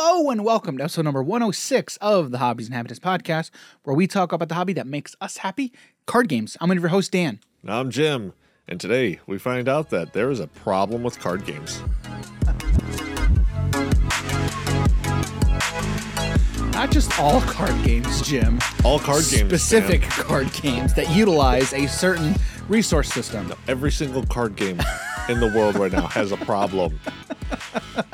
Hello and welcome to episode number 106 of the Hobbies and Happiness podcast, where we talk about the hobby that makes us happy card games. I'm one of your host, Dan. I'm Jim, and today we find out that there is a problem with card games. Not just all card games, Jim. All card games. Specific card games that utilize a certain resource system. Every single card game in the world right now has a problem.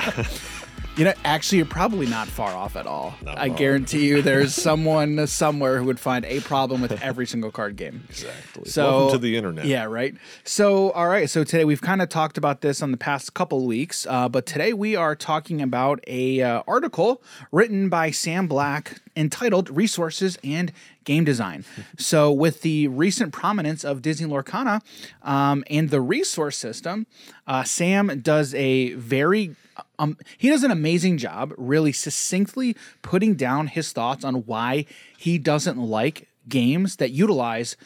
You know, actually, you're probably not far off at all. Not I far. guarantee you there's someone somewhere who would find a problem with every single card game. Exactly. So Welcome to the internet. Yeah, right. So, all right. So today we've kind of talked about this on the past couple of weeks, uh, but today we are talking about a uh, article written by Sam Black entitled "Resources and Game Design." so, with the recent prominence of Disney Lorcana um, and the resource system, uh, Sam does a very um, he does an amazing job, really succinctly putting down his thoughts on why he doesn't like games that utilize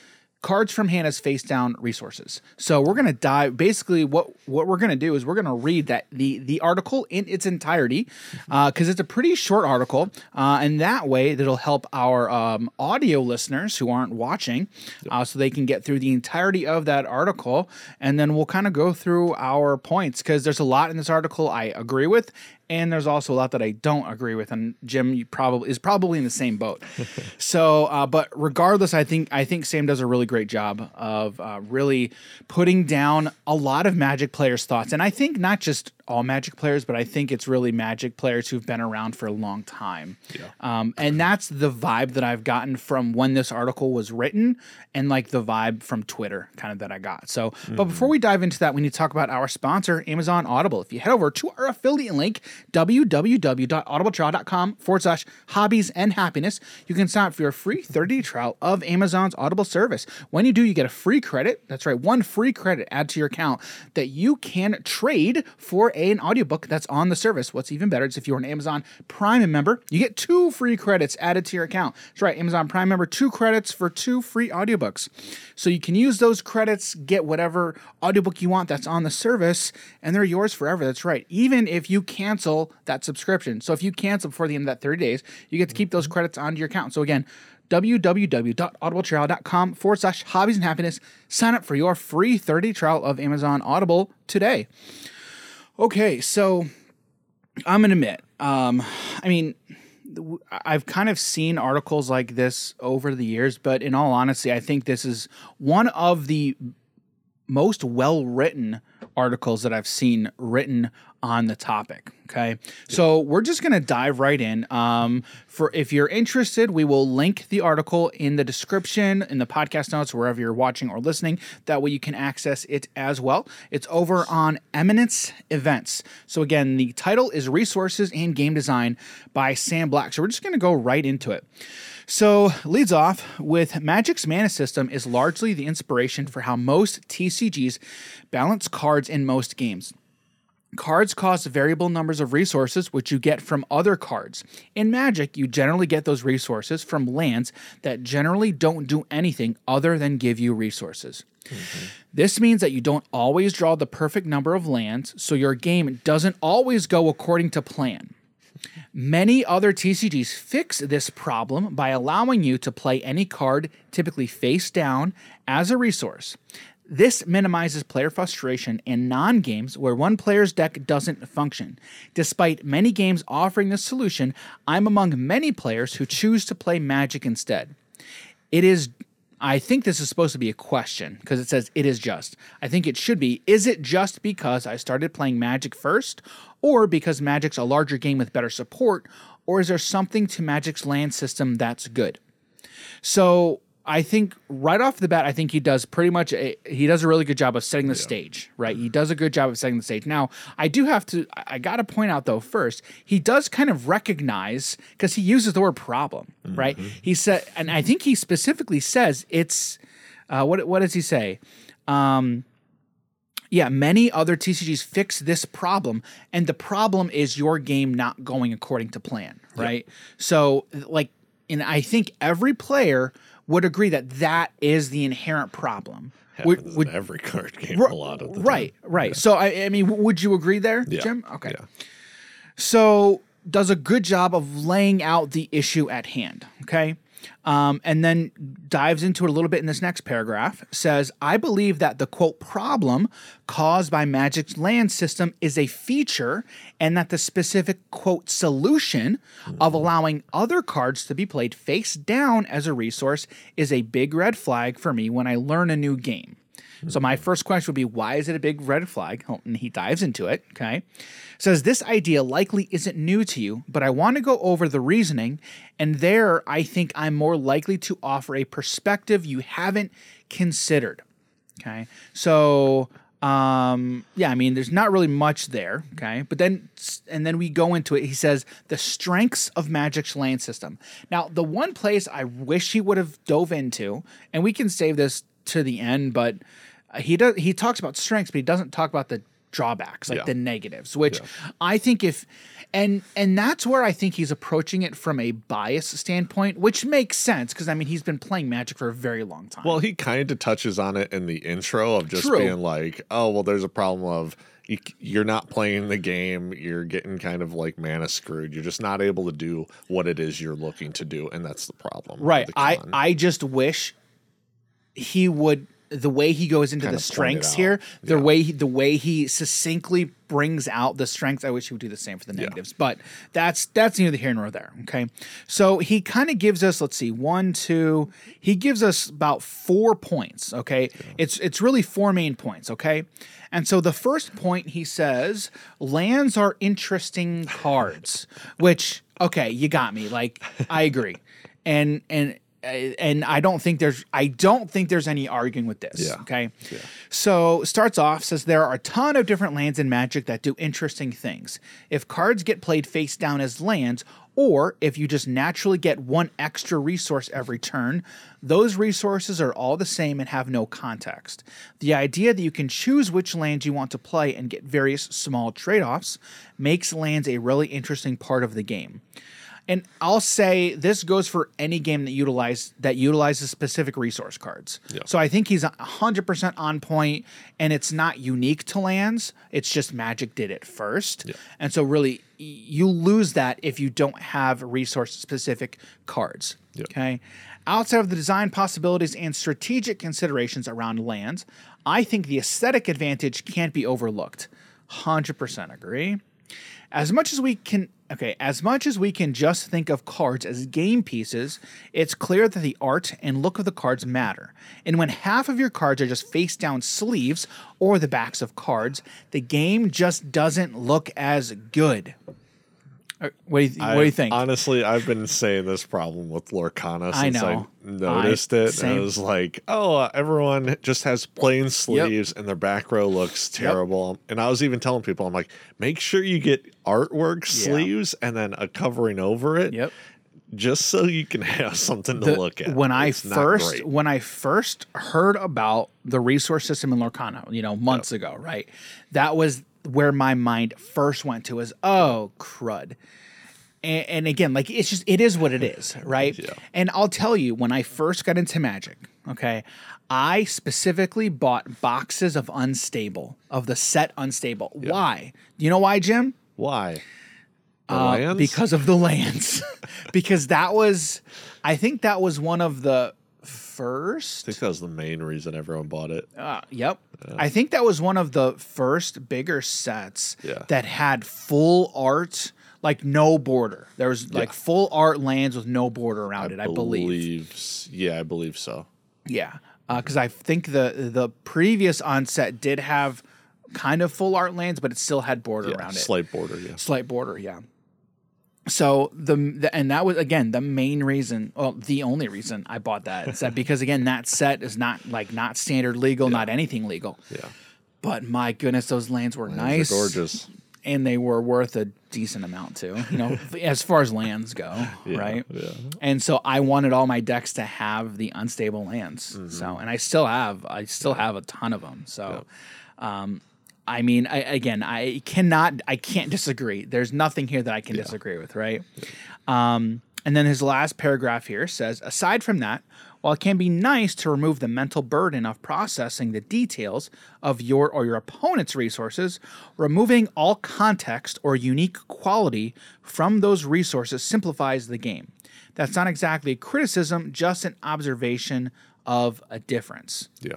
cards from hand as face down resources. So we're gonna dive. Basically, what what we're gonna do is we're gonna read that the the article in its entirety because it's a pretty short article, uh, and that way that'll help our um, audio listeners who aren't watching, uh, so they can get through the entirety of that article, and then we'll kind of go through our points because there's a lot in this article I agree with. And there's also a lot that I don't agree with, and Jim you probably is probably in the same boat. so, uh, but regardless, I think I think Sam does a really great job of uh, really putting down a lot of Magic players' thoughts, and I think not just all Magic players, but I think it's really Magic players who've been around for a long time. Um, and that's the vibe that I've gotten from when this article was written, and like the vibe from Twitter, kind of that I got. So, but before we dive into that, we need to talk about our sponsor, Amazon Audible. If you head over to our affiliate link, www.audibletrial.com forward slash hobbies and happiness, you can sign up for your free 30 day trial of Amazon's Audible service. When you do, you get a free credit. That's right, one free credit add to your account that you can trade for an audiobook that's on the service. What's even better is if you're an Amazon Prime member, you get two free credits added to your account. That's right, Amazon Prime member, two credits for two free audiobooks. So you can use those credits, get whatever audiobook you want that's on the service, and they're yours forever. That's right. Even if you cancel that subscription. So if you cancel before the end of that 30 days, you get to keep those credits onto your account. So again, www.audibletrial.com forward slash hobbies and happiness. Sign up for your free 30 trial of Amazon Audible today. Okay, so I'm gonna admit, um, I mean, I've kind of seen articles like this over the years, but in all honesty, I think this is one of the most well written articles that I've seen written on the topic. Okay. So we're just going to dive right in. Um, for if you're interested, we will link the article in the description, in the podcast notes, wherever you're watching or listening. That way you can access it as well. It's over on Eminence Events. So again, the title is Resources and Game Design by Sam Black. So we're just going to go right into it. So, leads off with Magic's mana system is largely the inspiration for how most TCGs balance cards in most games. Cards cost variable numbers of resources, which you get from other cards. In Magic, you generally get those resources from lands that generally don't do anything other than give you resources. Mm-hmm. This means that you don't always draw the perfect number of lands, so your game doesn't always go according to plan. Many other TCGs fix this problem by allowing you to play any card, typically face down, as a resource. This minimizes player frustration in non games where one player's deck doesn't function. Despite many games offering this solution, I'm among many players who choose to play Magic instead. It is I think this is supposed to be a question because it says it is just. I think it should be is it just because I started playing Magic first or because Magic's a larger game with better support or is there something to Magic's land system that's good? So, I think right off the bat, I think he does pretty much a, he does a really good job of setting the stage, right? He does a good job of setting the stage. Now, I do have to I- got to point out though first, he does kind of recognize cuz he uses the word problem, right? He said and I think he specifically says it's uh, what what does he say? Um yeah, many other TCGs fix this problem, and the problem is your game not going according to plan, right? So, like, and I think every player would agree that that is the inherent problem. Would, Happens would, in every card game Ri- a lot of the right, right. So, I, I mean, w- would you agree there, Yeah, Jim? Okay. yeah. So does a good job of laying out the issue at hand. Okay. Um, and then dives into it a little bit in this next paragraph. Says, I believe that the quote problem caused by Magic's land system is a feature, and that the specific quote solution of allowing other cards to be played face down as a resource is a big red flag for me when I learn a new game. So my first question would be, why is it a big red flag? Oh, And he dives into it. Okay, says this idea likely isn't new to you, but I want to go over the reasoning, and there I think I'm more likely to offer a perspective you haven't considered. Okay, so um yeah i mean there's not really much there okay but then and then we go into it he says the strengths of magic's land system now the one place i wish he would have dove into and we can save this to the end but uh, he does he talks about strengths but he doesn't talk about the drawbacks like Yeah. the negatives which i think if and and that's where i think he's approaching it from a bias standpoint which makes sense because i mean he's been playing magic for a very long time Well, he kind of touches on it in the intro of just True. being like, "Oh, well, there's a problem of you, you're not playing the game. You're getting kind of like mana screwed. You're just not able to do what it is you're looking to do, and that's the problem." Right. the I. I just wish he would the way he goes into the strengths here, the way he, the way he succinctly brings out the strengths. I wish he would do the same for the negatives, but that's that's neither here nor there. Okay, so he kind of gives us let's see one two. He gives us about four points. Okay, it's it's really four main points. Okay, and so the first point he says lands are interesting cards, which okay, you got me. Like I agree, and and Uh, and I don't think there's I don't think there's any arguing with this. Yeah. Okay. So starts off says there are a ton of different lands in Magic that do interesting things. If cards get played face down as lands, or if you just naturally get one extra resource every turn, those resources are all the same and have no context. The idea that you can choose which lands you want to play and get various small trade offs makes lands a really interesting part of the game. And I'll say this goes for any game that utilize that utilizes specific resource cards. Yeah. So I think he's hundred percent on point, and it's not unique to lands. It's just Magic did it first, and so really you lose that if you don't have resource specific cards. Okay. Outside of the design possibilities and strategic considerations around lands, I think the aesthetic advantage can't be overlooked. Hundred percent agree as much as we can okay as much as we can just think of cards as game pieces it's clear that the art and look of the cards matter. And when half of your cards are just face down sleeves or the backs of cards the game just doesn't look as good what do you, what do you think Honestly, I've been saying this problem with Lorcana I since I, know. noticed I- it. And same. it was like, oh, uh, everyone just has plain sleeves and their back row looks terrible. And I was even telling people, I'm like, make sure you get artwork sleeves and then a covering over it. Yep. Just so you can have something to The- look at. When I It's not first when I first heard about the resource system in Lorcana, you know, months ago, right? That was where my mind first went to is oh crud. And, and again, like it's just it is what it is, right? Yeah. And I'll tell you, when I first got into Magic, okay, I specifically bought boxes of Unstable of the set Unstable. Why? Do you know why, Jim? Why? Uh, because of the lands because that was i think that was one of the first I think that was the main reason everyone bought it. uh, yep i think that was one of the first bigger sets Yeah. that had full art like no border there was like full art lands with no border around it i believe Yeah, I believe so. yeah because i think the the previous onset did have kind of full art lands but it still had border Yeah, around it slight border. Yeah. slight border yeah so the, the and that was again the main reason well the only reason i bought that set because again that set is not like not standard legal not anything legal Yeah. but my goodness those lands were They're nice gorgeous. and they were worth a decent amount too you know as far as lands go right Yeah. and so i wanted all my decks to have the unstable lands Mm-hmm. so and i still have i still have a ton of them so um I mean, I, again, I cannot, I can't disagree. There's nothing here that I can disagree with, right? Um, and then his last paragraph here says, aside from that, While it can be nice to remove the mental burden of processing the details of your or your opponent's resources, removing all context or unique quality from those resources simplifies the game. That's not exactly a criticism, just an observation of a difference. Yeah.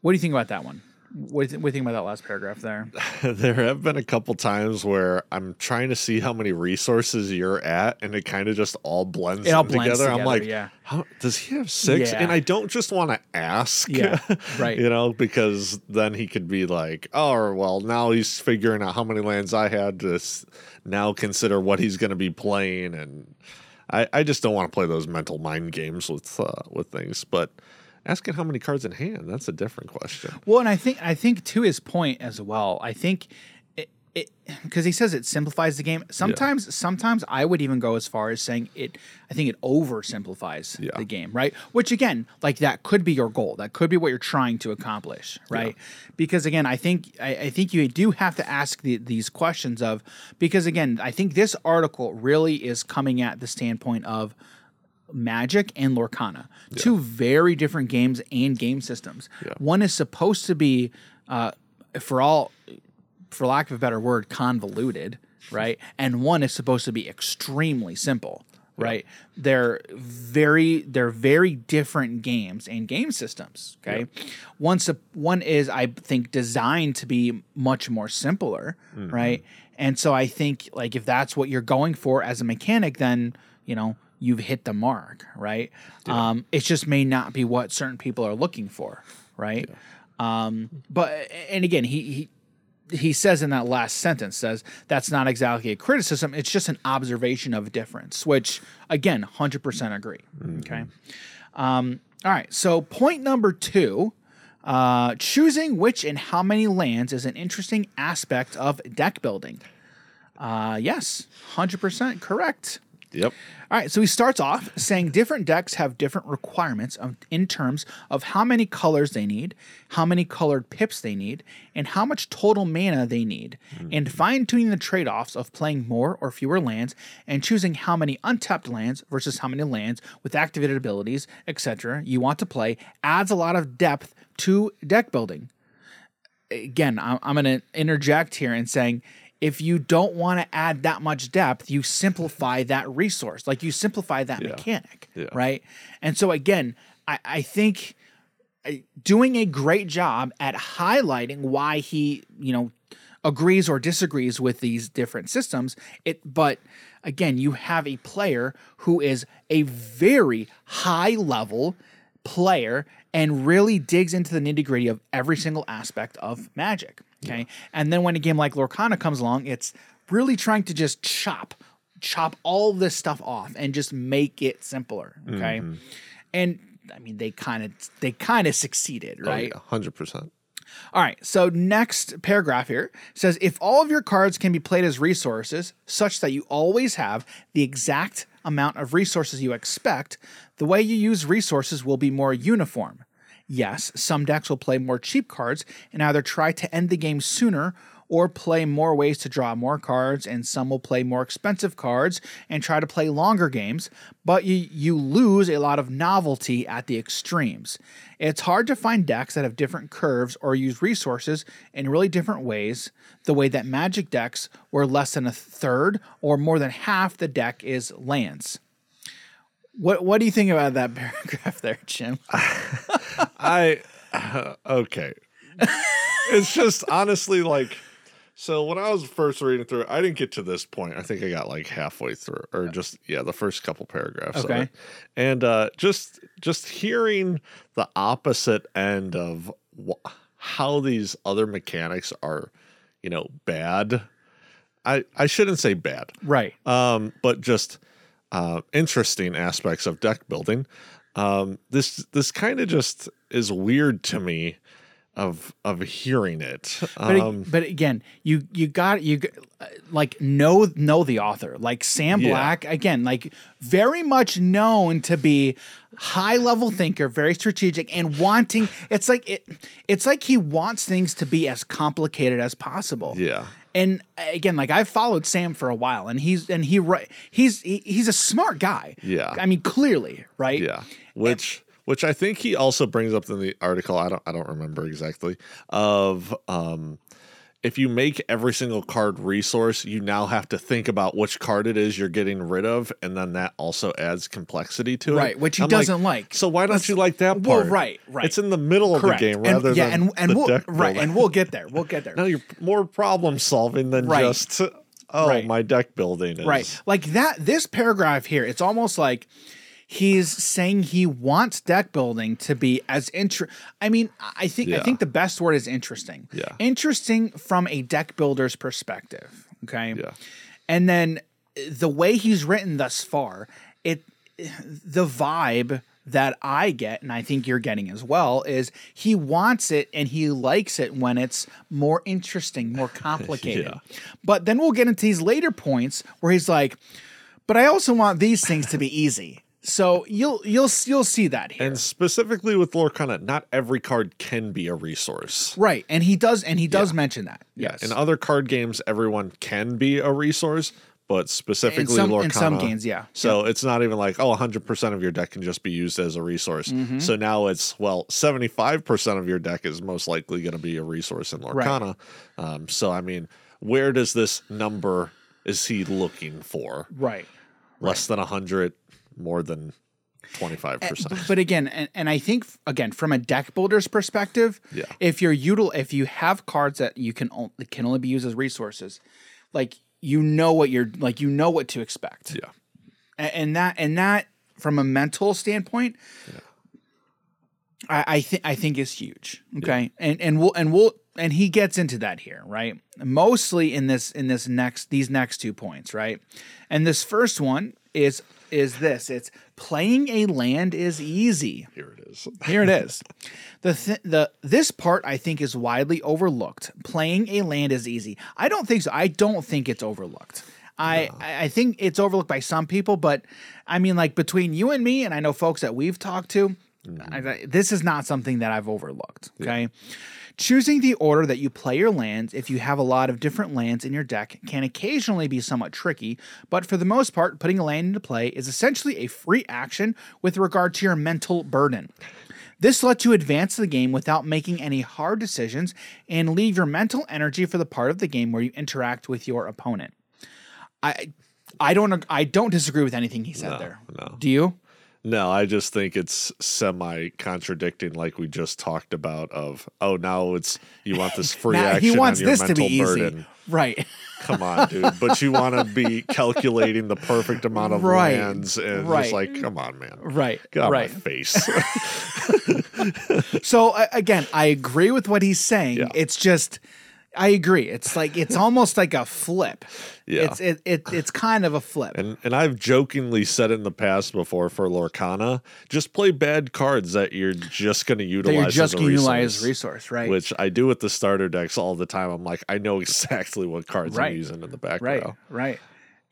What do you think about that one? What do you, th- what do you think about that last paragraph there? there have been a couple times where I'm trying to see how many resources you're at, and it kind of just all blends, It all blends together. I'm like, yeah. how, does he have six? Yeah. And I don't just want to ask, Yeah, right. you know, because then he could be like, oh, well, now he's figuring out how many lands I had to s- now consider what he's going to be playing, and I, I just don't want to play those mental mind games with uh, with things, but. Asking how many cards in hand, that's a different question. Well, and I think I think to his point as well. I think it because he says it simplifies the game. Sometimes, sometimes I would even go as far as saying it. I think it oversimplifies Yeah. the game, right? Which again, like that could be your goal. That could be what you're trying to accomplish, right? Because again, I think I, I think you do have to ask the, these questions of because again, I think this article really is coming at the standpoint of Magic and Lorcana, two very different games and game systems. Yeah. One is supposed to be, uh, for all, for lack of a better word, convoluted, right? And one is supposed to be extremely simple, right? They're very, they're very different games and game systems. Okay, one one is I think designed to be much more simpler, right? And so I think like if that's what you're going for as a mechanic, then you know you've hit the mark, right? Um, it just may not be what certain people are looking for, right? Um, but and again, he he he says in that last sentence says that's not exactly a criticism; it's just an observation of a difference. Which again, hundred percent agree. Okay. Um, all right. So point number two. Uh, choosing which and how many lands is an interesting aspect of deck building. Uh, yes, 100% correct. Yep. All right, so he starts off saying different decks have different requirements of, in terms of how many colors they need, how many colored pips they need, and how much total mana they need, and hmm. fine tuning the trade offs of playing more or fewer lands and choosing how many untapped lands versus how many lands with activated abilities, etc., you want to play adds a lot of depth to deck building again, I'm, I'm going to interject here and saying if you don't want to add that much depth, you simplify that resource, like you simplify that mechanic, Yeah. right? And so again, I, I think doing a great job at highlighting why he, you know, agrees or disagrees with these different systems. It, but again, you have a player who is a very high level player and really digs into the nitty gritty of every single aspect of Magic. Okay, and then when a game like Lorcana comes along, it's really trying to just chop, chop all this stuff off and just make it simpler. Okay, mm-hmm. and I mean they kind of they kind of succeeded, oh, right? Oh, yeah, 100%. All right, so next paragraph here says if all of your cards can be played as resources, such that you always have the exact amount of resources you expect, the way you use resources will be more uniform. Yes, some decks will play more cheap cards and either try to end the game sooner or play more ways to draw more cards, and some will play more expensive cards and try to play longer games, but you, you lose a lot of novelty at the extremes. It's hard to find decks that have different curves or use resources in really different ways, the way that Magic decks, where less than a third or more than half the deck is lands. What, what do you think about that paragraph there, Jim? I uh, okay. it's just honestly like so when I was first reading through it, I didn't get to this point. I think I got like halfway through or just yeah, the first couple paragraphs Okay. of it. And uh just just hearing the opposite end of wh- how these other mechanics are, you know, bad. I I shouldn't say bad Right. um, but just uh, interesting aspects of deck building. Um, this this kind of just is weird to me of of hearing it. But, Um, but again, you you got you uh, like know know the author, like Sam Yeah. Black. Again, like very much known to be high level thinker, very strategic, and wanting. It's like it. It's like he wants things to be as complicated as possible. yeah, And uh, again, like I've followed Sam for a while, and he's and he he's he, he's a smart guy. Yeah. I mean clearly, right? yeah. Which which I think he also brings up in the article. I don't I don't remember exactly of um, if you make every single card resource, you now have to think about which card it is you're getting rid of, and then that also adds complexity to it. Right, which he I'm doesn't like. So why don't you like that Well, part? right, right. It's in the middle of the game and, yeah, than and and the we'll right, and we'll get there. We'll get there. now you're more problem solving than Right. just oh Right. my deck building is Right. Like that this paragraph here, it's almost like he's saying he wants deck building to be as inter I mean, I think I think the best word is interesting. Yeah. Interesting from a deck builder's perspective. Okay. Yeah. And then the way he's written thus far, it the vibe that I get, and I think you're getting as well, is he wants it and he likes it when it's more interesting, more complicated. Yeah. But then we'll get into these later points where he's like, "But I also want these things to be easy." So you'll you'll you'll see that here, And specifically with Lorcana, not every card can be a resource. right? And he does, and he does mention that. Yes, In other card games, everyone can be a resource, but specifically some- Lorcana. in some games, yeah. So it's not even like, oh, 100% of your deck can just be used as a resource. Mm-hmm. So now it's, well, 75% of your deck is most likely going to be a resource in Lorcana. Um, so, I mean, where does this number is he looking for? right. Less than 100, more than 25%. Eh, but again and, and i think again from a deck builder's perspective Yeah. if you're util if you have cards that you can only can only be used as resources like you know what you're like you know what to expect yeah. A- and, that and that from a mental standpoint I, I think I think is huge. Okay. And and we'll and we'll and he gets into that here, right? Mostly in this in this next these next two points, right? And this first one is is this. It's playing a land is easy. Here it is. Here it is. The th- the this part I think is widely overlooked. Playing a land is easy. I don't think so. I don't think it's overlooked. I I I think it's overlooked by some people, but I mean, like between you and me, and I know folks that we've talked to, mm-hmm. I- I- this is not something that I've overlooked. Okay. Choosing the order that you play your lands, if you have a lot of different lands in your deck, can occasionally be somewhat tricky, but for the most part, putting a land into play is essentially a free action with regard to your mental burden. This lets you advance the game without making any hard decisions and leave your mental energy for the part of the game where you interact with your opponent. I I don't I don't disagree with anything he said there. no. Do you? No, I just think it's semi contradicting, like we just talked about. Of oh, now it's you want this free Now, action. he wants on your this to be mental easy. burden. Right. Come on, dude. But you want to be calculating the perfect amount of Right, lands, and right. just like, come on, man. Right. Get out right. of my face. So again, I agree with what he's saying. Yeah. It's just I agree. It's like it's almost like a flip. Yeah. It's it, it it's kind of a flip. and and I've jokingly said in the past before for Lorcana, just play bad cards that you're just going to that utilize. you're just going to utilize resource. right? Which I do with the starter decks all the time. I'm like, I know exactly what cards Right. I'm using in the back right. row. Right.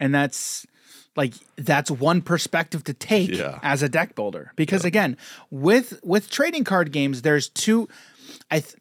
And that's like that's one perspective to take Yeah. as a deck builder because again, with with trading card games there's two I th-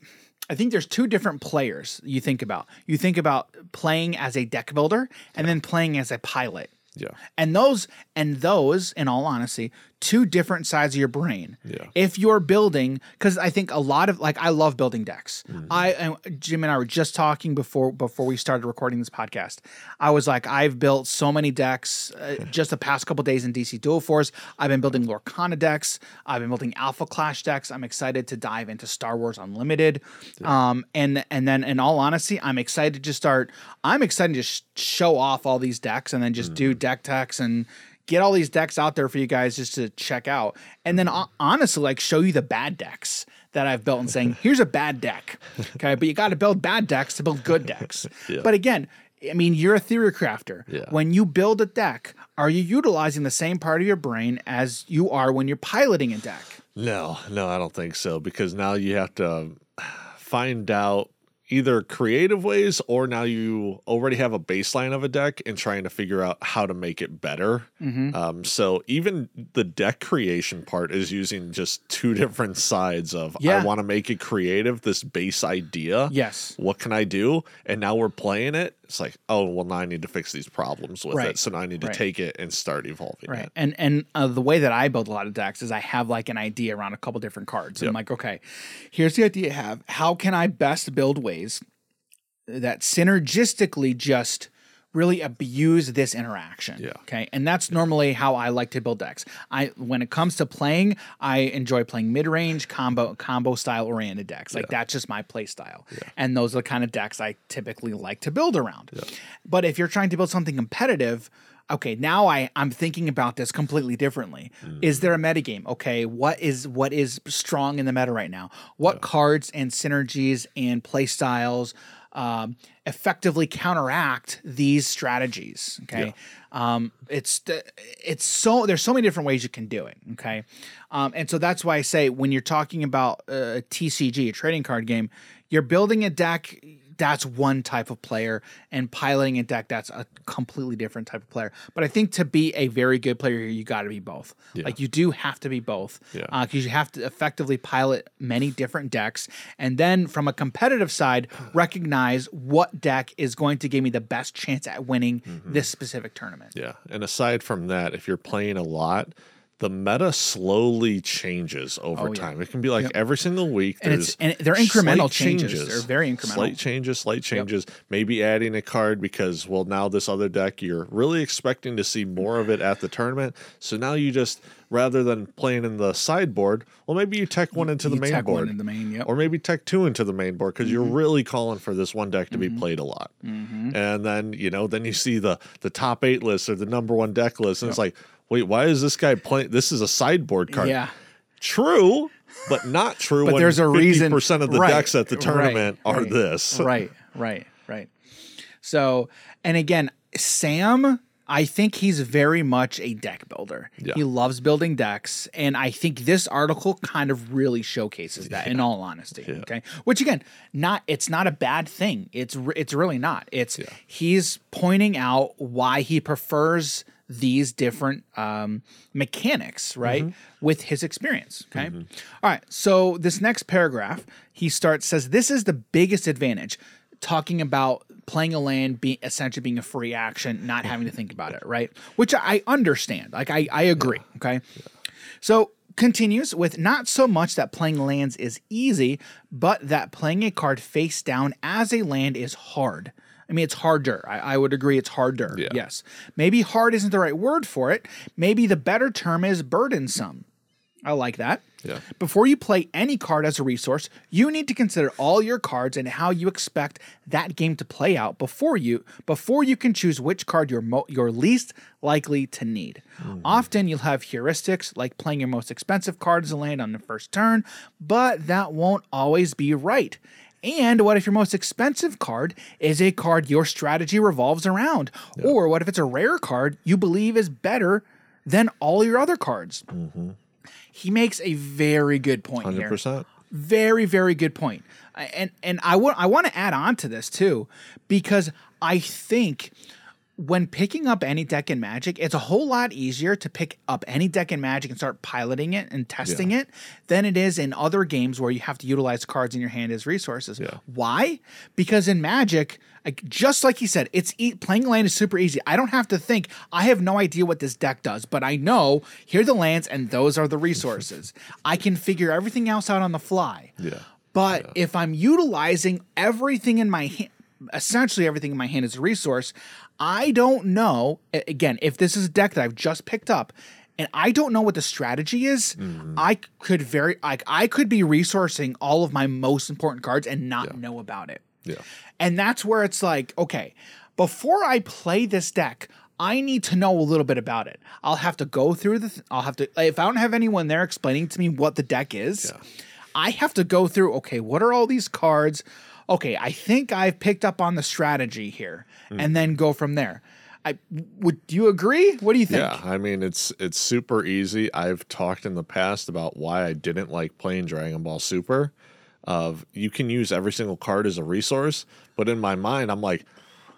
I think there's two different players you think about. You think about playing as a deck builder and then playing as a pilot. Yeah. And those and those, in all honesty, two different sides of your brain. Yeah. If you're building, because I think a lot of like I love building decks. Mm-hmm. I and Jim and I were just talking before before we started recording this podcast. I was like, I've built so many decks uh, just the past couple days in DC Dual Force. I've been building Lorcana decks. I've been building Alpha Clash decks. I'm excited to dive into Star Wars Unlimited. Um, and and then in all honesty, I'm excited to start. I'm excited to sh- show off all these decks and then just do Mm-hmm. deck techs and get all these decks out there for you guys just to check out. And then ho- honestly, like show you the bad decks that I've built and saying, here's a bad deck. Okay. But you got to build bad decks to build good decks. Yeah. But again, I mean, you're a theory crafter. Yeah. When you build a deck, are you utilizing the same part of your brain as you are when you're piloting a deck? No, no, I don't think so because now you have to uh, find out either creative ways or now you already have a baseline of a deck and trying to figure out how to make it better. Mm-hmm. Um, so even the deck creation part is using just two different sides of Yeah. I want to make it creative, this base idea. Yes. What can I do? And now we're playing it it's like, oh well, now I need to fix these problems with Right. it. So now I need to Right. take it and start evolving Right. it. And and uh, the way that I build a lot of decks is I have like an idea around a couple different cards. I'm like, okay, here's the idea I have. How can I best build ways that synergistically just really abuse this interaction? Yeah. Okay. And that's normally how I like to build decks. I when it comes to playing, I enjoy playing mid-range combo combo style oriented decks. Like that's just my play style. And those are the kind of decks I typically like to build around. But if you're trying to build something competitive, okay, now I I'm thinking about this completely differently. Mm. Is there a metagame? Okay, what is what is strong in the meta right now? What cards and synergies and play styles um, effectively counteract these strategies? Okay, um, it's the- it's so there's so many different ways you can do it. Okay, um, and so that's why I say when you're talking about a TCG, a trading card game, you're building a deck that's one type of player and piloting a deck that's a completely different type of player but i think to be a very good player here you got to be both like you do have to be both Yeah. because you have to effectively pilot many different decks and then from a competitive side recognize what deck is going to give me the best chance at winning Mm-hmm. this specific tournament Yeah. And aside from that, if you're playing a lot, the meta slowly changes over Oh, yeah. time. It can be like every single week. And it's- and they're incremental slight changes. They're very incremental. Slight changes, slight changes. Maybe adding a card because well now this other deck you're really expecting to see more of it at the tournament. So now you just rather than playing in the sideboard, well maybe you tech one into the main tech one board. in the main, yep. Or maybe tech two into the main board because you're Mm-hmm. really calling for this one deck to be played a lot. And then, you know, then you see the the top eight list or the number one deck list, and it's like, wait, why is this guy playing? This is a sideboard card. yeah True, but not true. But when there's a reason- percent of the right, decks at the right, tournament are right, this. right, right, right. So, and again, Sam, I think he's very much a deck builder. Yeah. He loves building decks, and I think this article kind of really showcases that. In all honesty, okay. Which again, not it's not a bad thing. It's it's really not. It's he's pointing out why he prefers these different um, mechanics, right, with his experience. Okay. All right. So this next paragraph, he starts says this is the biggest advantage, talking about playing a land being essentially being a free action, not having to think about it, right? Which I understand. Like I I agree. Okay. So continues with not so much that playing lands is easy, but that playing a card face down as a land is hard. I mean, it's harder. I, I would agree it's harder. Yeah. Yes. Maybe hard isn't the right word for it. Maybe the better term is burdensome. I like that. Yeah. Before you play any card as a resource, you need to consider all your cards and how you expect that game to play out before you before you can choose which card you're mo- you're least likely to need. Hmm. Often you'll have heuristics like playing your most expensive cards a land on the first turn, but that won't always be right. And what if your most expensive card is a card your strategy revolves around? Or what if it's a rare card you believe is better than all your other cards? Mm-hmm. He makes a very good point Hundred here. percent. Very, very good point. And and I want I want to add on to this too, because I think when picking up any deck in Magic, it's a whole lot easier to pick up any deck in Magic and start piloting it and testing it than it is in other games where you have to utilize cards in your hand as resources. Yeah. Why? Because in Magic, like, just like he said, it's e- playing land is super easy. I don't have to think. I have no idea what this deck does, but I know here are the lands and those are the resources. I can figure everything else out on the fly. Yeah. But if I'm utilizing everything in my hand, essentially everything in my hand is a resource, I don't know. Again, if this is a deck that I've just picked up, and I don't know what the strategy is, mm-hmm. I could very like I could be resourcing all of my most important cards and not know about it. Yeah. And that's where it's like, okay, before I play this deck, I need to know a little bit about it. I'll have to go through the, th- I'll have to, if I don't have anyone there explaining to me what the deck is, I have to go through, okay, what are all these cards? Okay, I think I've picked up on the strategy here and hmm. then go from there. I would do you agree? What do you think? Yeah, I mean it's it's super easy. I've talked in the past about why I didn't like playing Dragon Ball Super. Of you can use every single card as a resource, but in my mind I'm like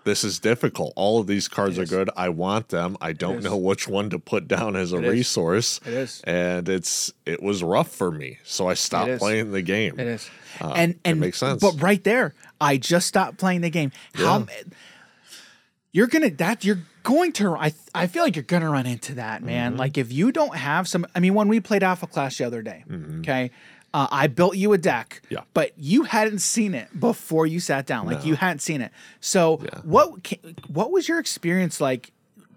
this is difficult. All of these cards are good. I want them. I don't know which one to put down as a is. resource. It is. And it's it was rough for me. So I stopped playing the game. It is. and and makes sense. But right there, I just stopped playing the game. How you're gonna that you're going to I I feel like you're gonna run into that man. Mm-hmm. Like if you don't have some, I mean, when we played Alpha Clash the other day, Mm-hmm. okay. Uh, I built you a deck, Yeah. but you hadn't seen it before you sat down. Like No. you hadn't seen it. So Yeah. what what was your experience like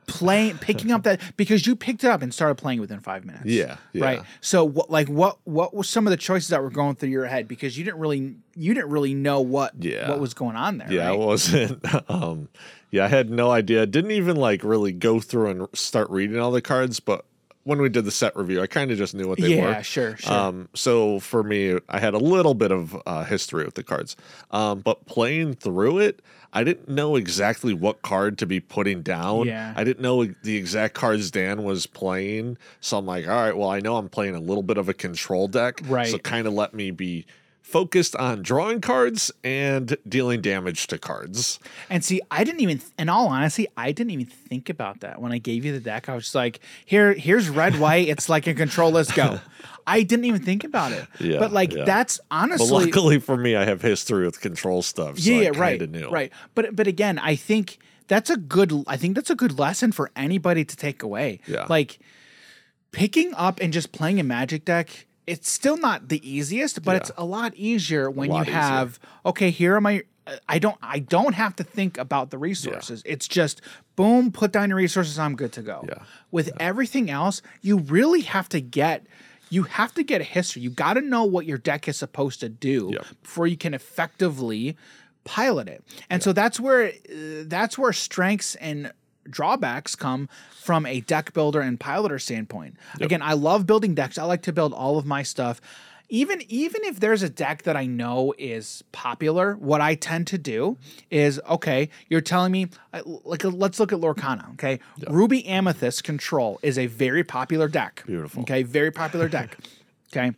playing picking up that because you picked it up and started playing within five minutes? Yeah, yeah. Right. So what like what what were some of the choices that were going through your head because you didn't really you didn't really know what Yeah. what was going on there. Yeah, right? I wasn't. Um, yeah, I had no idea. Didn't even like really go through and start reading all the cards. But when we did the set review, I kind of just knew what they were. yeah, sure, sure. Um, so for me, I had a little bit of uh, history with the cards, um, but playing through it, I didn't know exactly what card to be putting down. Yeah. I didn't know the exact cards Dan was playing, so I'm like, all right, well, I know I'm playing a little bit of a control deck, Right. So kind of let me be focused on drawing cards and dealing damage to cards. And see, I didn't even, in all honesty, I didn't even think about that when I gave you the deck. I was just like, here, here's red, white. It's like a control. Let's go. I didn't even think about it. Yeah, but like yeah. that's But honestly, luckily for me, I have history with control stuff. So yeah, yeah, right, knew. right. But but again, I think that's a good. I think that's a good lesson for anybody to take away. Yeah. Like picking up and just playing a magic deck. It's still not the easiest, but Yeah. it's a lot easier when lot you easier. have okay. Here are my. I don't. I don't have to think about the resources. It's just boom. Put down your resources. I'm good to go. Yeah. With everything else, you really have to get. You have to get a history. You got to know what your deck is supposed to do Yep. before you can effectively pilot it. And so that's where uh, that's where strengths and drawbacks come from a deck builder and piloter standpoint. Again, I love building decks. I like to build all of my stuff. Even even if there's a deck that I know is popular, what I tend to do is okay. You're telling me like let's look at Lorcana. Okay, Ruby Amethyst Control is a very popular deck. Beautiful. Okay, very popular deck. okay.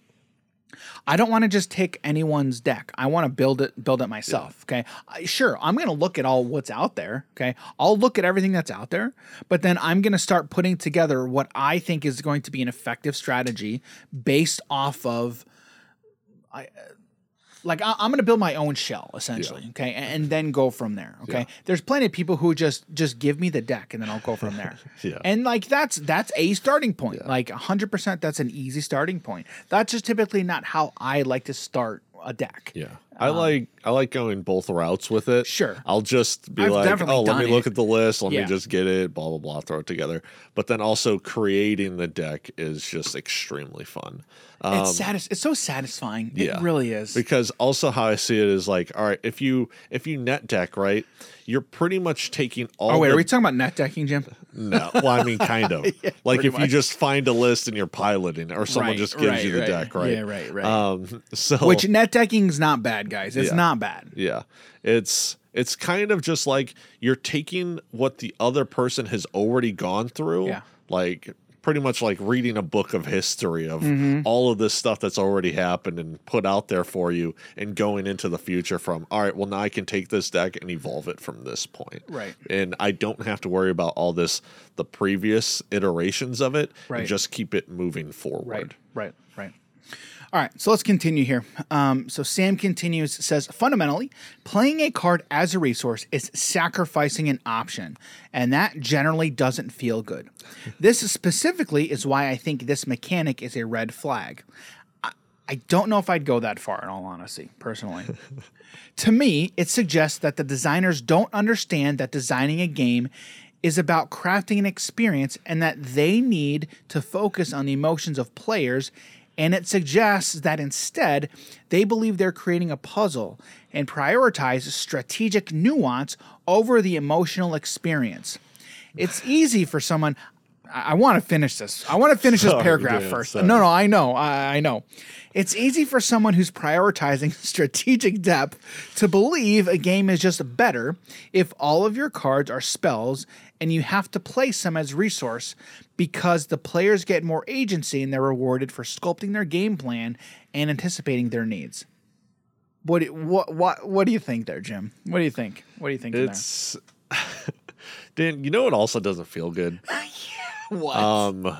I don't want to just take anyone's deck. I want to build it, build it myself. Okay, I- sure. I'm going to look at all what's out there. Okay, I'll look at everything that's out there, but then I'm going to start putting together what I think is going to be an effective strategy based off of. I, like I, I'm going to build my own shell essentially, okay, and, and then go from there. Okay, Yeah. there's plenty of people who just just give me the deck and then I'll go from there. Yeah. and like that's that's a starting point. Like 100, percent that's an easy starting point. That's just typically not how I like to start a deck. Yeah. I like I like going both routes with it. Um, Sure. I'll just be I've like, oh, let me done look at the list, let Yeah. me just get it, blah blah blah, throw it together. But then also creating the deck is just extremely fun. Um, it's satis- It's so satisfying. yeah. It really is. because also how I see it is like, all right, if you if you net deck right, you're pretty much taking all. oh wait, the, are we talking about net decking, Jim? No, well, I mean, kind of. like pretty if you just find a list and you're piloting, or someone Right, just gives right, you the right. deck, right? Yeah, right, right. Um, so Which net decking's not bad, guys. It's Yeah. not bad. Yeah. It's it's kind of just like you're taking what the other person has already gone through. Yeah. Like pretty much like reading a book of history of Mm-hmm. all of this stuff that's already happened and put out there for you and going into the future from all right, well now I can take this deck and evolve it from this point. Right. And I don't have to worry about all this the previous iterations of it Right. and just keep it moving forward. Right, right, right. All right, so let's continue here. Um, so Sam continues, says fundamentally, playing a card as a resource is sacrificing an option, and that generally doesn't feel good. This specifically is why I think this mechanic is a red flag. I, I don't know if I'd go that far, in all honesty, personally. to me, it suggests that the designers don't understand that designing a game is about crafting an experience and that they need to focus on the emotions of players. And it suggests that instead, they believe they're creating a puzzle and prioritize strategic nuance over the emotional experience. It's easy for someone. I, I want to finish this. I want to finish this oh, paragraph Dan, first. sorry. No, no, I know. I, I know. It's easy for someone who's prioritizing strategic depth to believe a game is just better if all of your cards are spells and you have to place them as resource because the players get more agency and they're rewarded for sculpting their game plan and anticipating their needs. What do- what what what do you think there, Jim? What do you think? What do you think? It's Dan, you know what also doesn't feel good? what? um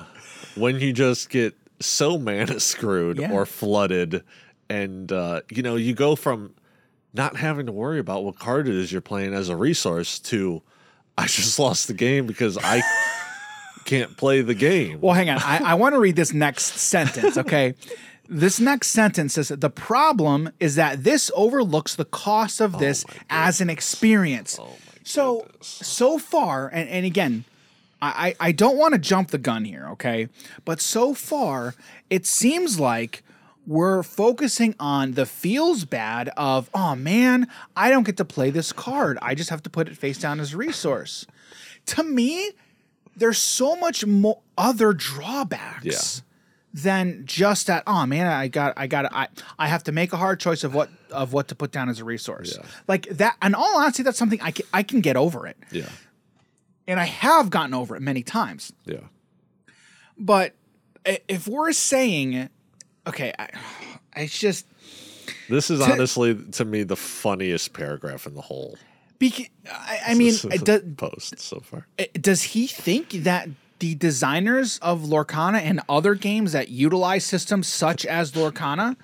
when you just get so mana screwed Yeah. or flooded and uh you know you go from not having to worry about what card it is you're playing as a resource to I just lost the game because I can't play the game. Well, hang on. I, I want to read this next sentence, okay? This next sentence says the problem is that this overlooks the cost of oh this as an experience. Oh so so far, and, and again, I I don't want to jump the gun here, okay? But so far, it seems like we're focusing on the feels bad of, oh man, I don't get to play this card. I just have to put it face down as a resource. To me, there's so much more other drawbacks Yeah. than just that. Oh man, I got, I got, I, I have to make a hard choice of what of what to put down as a resource. Yeah. Like that. and all honesty, that's something I can, I can get over it, Yeah. and I have gotten over it many times. Yeah. But if we're saying, okay, I, it's just This is honestly to me the funniest paragraph in the whole because I, I mean, it does, post so far. does he think that the designers of Lorcana and other games that utilize systems such as Lorcana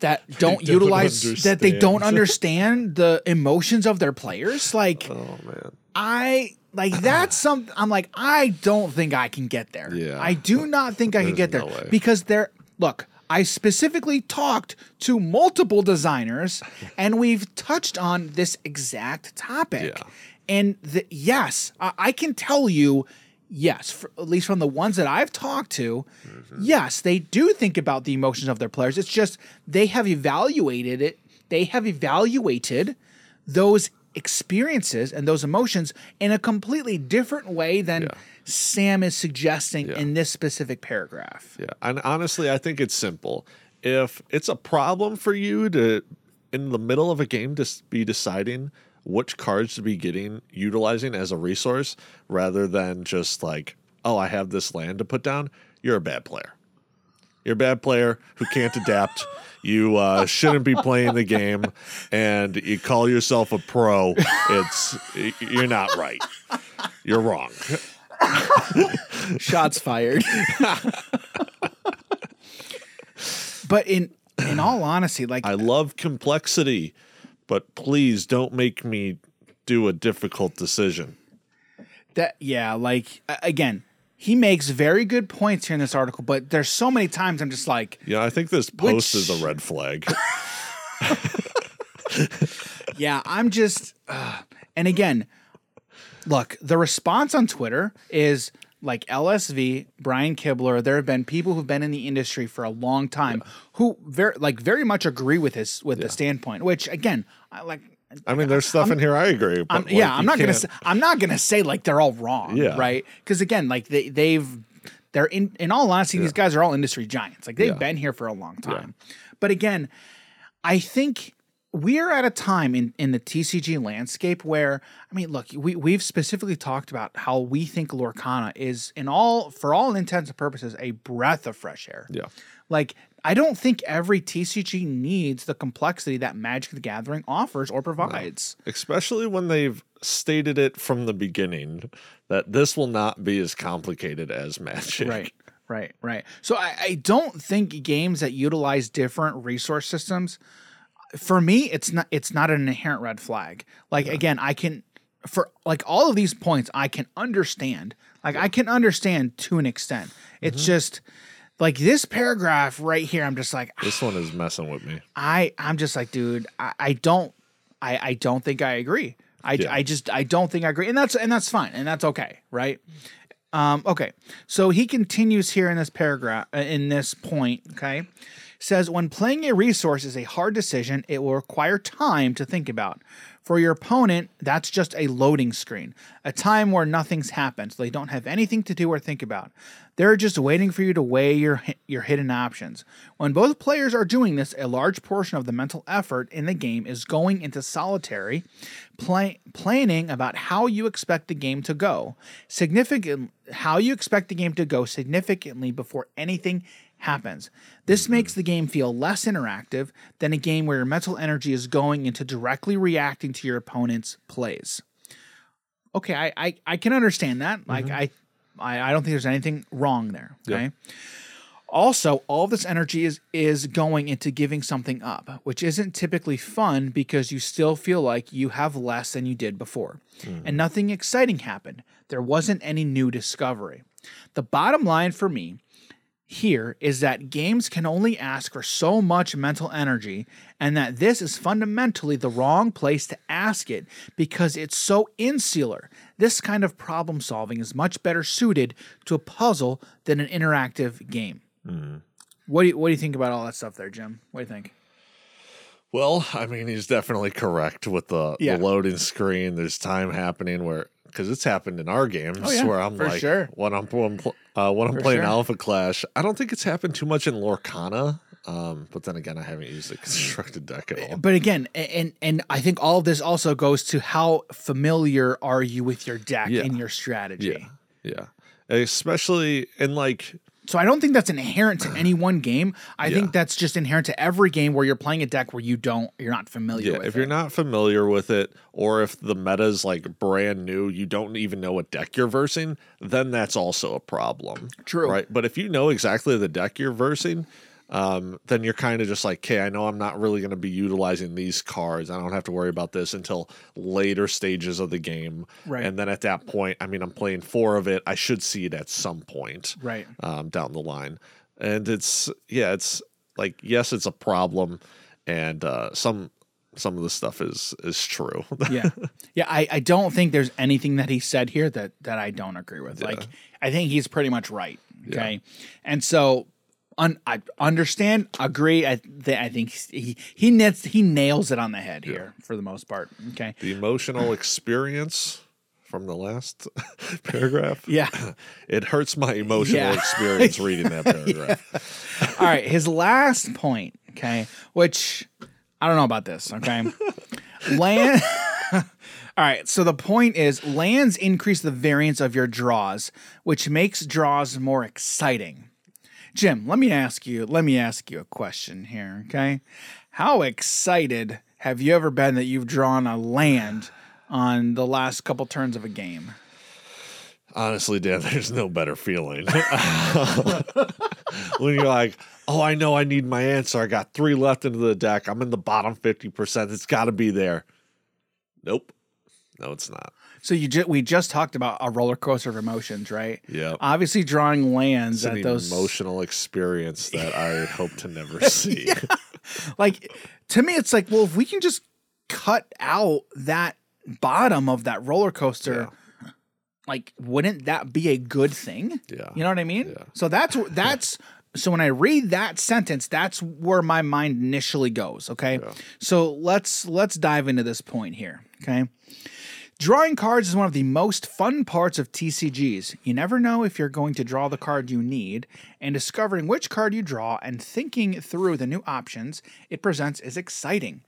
that don't, don't utilize that they don't understand. understand the emotions of their players like Oh man. I like that's some I'm like I don't think I can get there. Yeah. I do not think I can get There's there way. because there look, I specifically talked to multiple designers and we've touched on this exact topic. Yeah. And the, yes, I, I can tell you yes, for, at least from the ones that I've talked to, Mm-hmm. yes, they do think about the emotions of their players. It's just they have evaluated it. They have evaluated those experiences and those emotions in a completely different way than Yeah. Sam is suggesting Yeah. in this specific paragraph. Yeah. And honestly, I think it's simple. If it's a problem for you to in the middle of a game to be deciding which cards to be getting utilizing as a resource rather than just like, oh, I have this land to put down, you're a bad player. You're a bad player who can't adapt. You uh, shouldn't be playing the game, and you call yourself a pro. It's you're not right. You're wrong. Shots fired. but in in all honesty, like I love complexity, but please don't make me do a difficult decision. that yeah, like again, he makes very good points here in this article, but there's so many times I'm just like, Yeah, I think this post Which- is a red flag. yeah, I'm just uh, and again, look, the response on Twitter is like LSV, Brian Kibler, there have been people who've been in the industry for a long time who very like very much agree with his with the standpoint, which again, I like I mean, there's stuff in here I agree. But I'm, like, yeah, I'm not gonna say, I'm not gonna say like they're all wrong, Yeah. right? Because again, like they they've they're in in all honesty, these guys are all industry giants. Like they've Yeah. been here for a long time. But again, I think we're at a time in, in the TCG landscape where I mean, look, we we've specifically talked about how we think Lorcana is in all for all intents and purposes a breath of fresh air. Yeah. Like, I don't think every TCG needs the complexity that Magic the Gathering offers or provides. Especially when they've stated it from the beginning that this will not be as complicated as Magic. Right, right, right. So I, I don't think games that utilize different resource systems, for me, it's not it's not an inherent red flag. Like again, I can for like all of these points, I can understand. Like I can understand to an extent. It's Mm-hmm. just like this paragraph right here. I'm just like This one is messing with me. I I'm just like, dude, I, I don't I I don't think I agree. I, Yeah. I just I don't think I agree. And that's and that's fine. And that's okay, right? Um okay. So he continues here in this paragraph uh, in this point, okay? Says when playing a resource is a hard decision, it will require time to think about. For your opponent, that's just a loading screen, a time where nothing's happened, so they don't have anything to do or think about. They're just waiting for you to weigh your your hidden options. When both players are doing this, a large portion of the mental effort in the game is going into solitary, play, planning about how you expect the game to go, significant how you expect the game to go significantly before anything happens. This makes the game feel less interactive than a game where your mental energy is going into directly reacting to your opponent's plays. Okay, I I, I can understand that. Like mm-hmm. I, I I don't think there's anything wrong there. Okay. Also, all this energy is is going into giving something up, which isn't typically fun because you still feel like you have less than you did before. And mm. nothing exciting happened. There wasn't any new discovery. The bottom line for me here is that games can only ask for so much mental energy, and that this is fundamentally the wrong place to ask it because it's so insular. This kind of problem solving is much better suited to a puzzle than an interactive game. Mm-hmm. What do you What do you think about all that stuff there, Jim? What do you think? Well, I mean, he's definitely correct with the, Yeah. the loading screen. There's time happening where because it's happened in our games Oh, yeah, where I'm like sure. when I'm when, uh, when I'm For playing sure. Alpha Clash. I don't think it's happened too much in Lorcana. Um, but then again, I haven't used a constructed deck at all. But again, and and I think all of this also goes to how familiar are you with your deck Yeah. and your strategy. Yeah, yeah. Especially in like So I don't think that's inherent to any one game. I Yeah. think that's just inherent to every game where you're playing a deck where you don't, you're not familiar yeah, with if it. you're not familiar with it, or if the meta's like brand new, you don't even know what deck you're versing, then that's also a problem. True. Right. But if you know exactly the deck you're versing, um, then you're kind of just like, okay, I know I'm not really going to be utilizing these cards. I don't have to worry about this until later stages of the game. Right. And then at that point, I mean, I'm playing four of it. I should see it at some point right. um, down the line. And it's yeah, it's like yes, it's a problem, and uh, some some of the stuff is is true. Yeah. Yeah. I, I don't think there's anything that he said here that, that I don't agree with. Like, I think he's pretty much right. Okay. And so, un, I understand, agree. I, th- I think he, he, he nails it on the head here for the most part. Okay. the emotional experience from the last paragraph. Yeah. It hurts my emotional Yeah. experience reading that paragraph. All right, his last point, okay, which I don't know about this, okay? Land All right, so the point is lands increase the variance of your draws, which makes draws more exciting. Jim, let me ask you, let me ask you a question here, okay? How excited have you ever been that you've drawn a land on the last couple turns of a game? Honestly, Dan, there's no better feeling. when you're like, oh, I know I need my answer. I got three left into the deck. I'm in the bottom 50%. It's got to be there. Nope. No, it's not. So you ju- we just talked about a roller coaster of emotions, right? Yeah. Obviously, drawing lands It's an those emotional experience that I hope to never see. like to me, it's like, well, if we can just cut out that bottom of that roller coaster, like, wouldn't that be a good thing? Yeah. You know what I mean? Yeah. So that's wh- that's so when I read that sentence, that's where my mind initially goes. Okay. So let's let's dive into this point here. Okay. Drawing cards is one of the most fun parts of TCGs. You never know if you're going to draw the card you need, and discovering which card you draw and thinking through the new options it presents is exciting.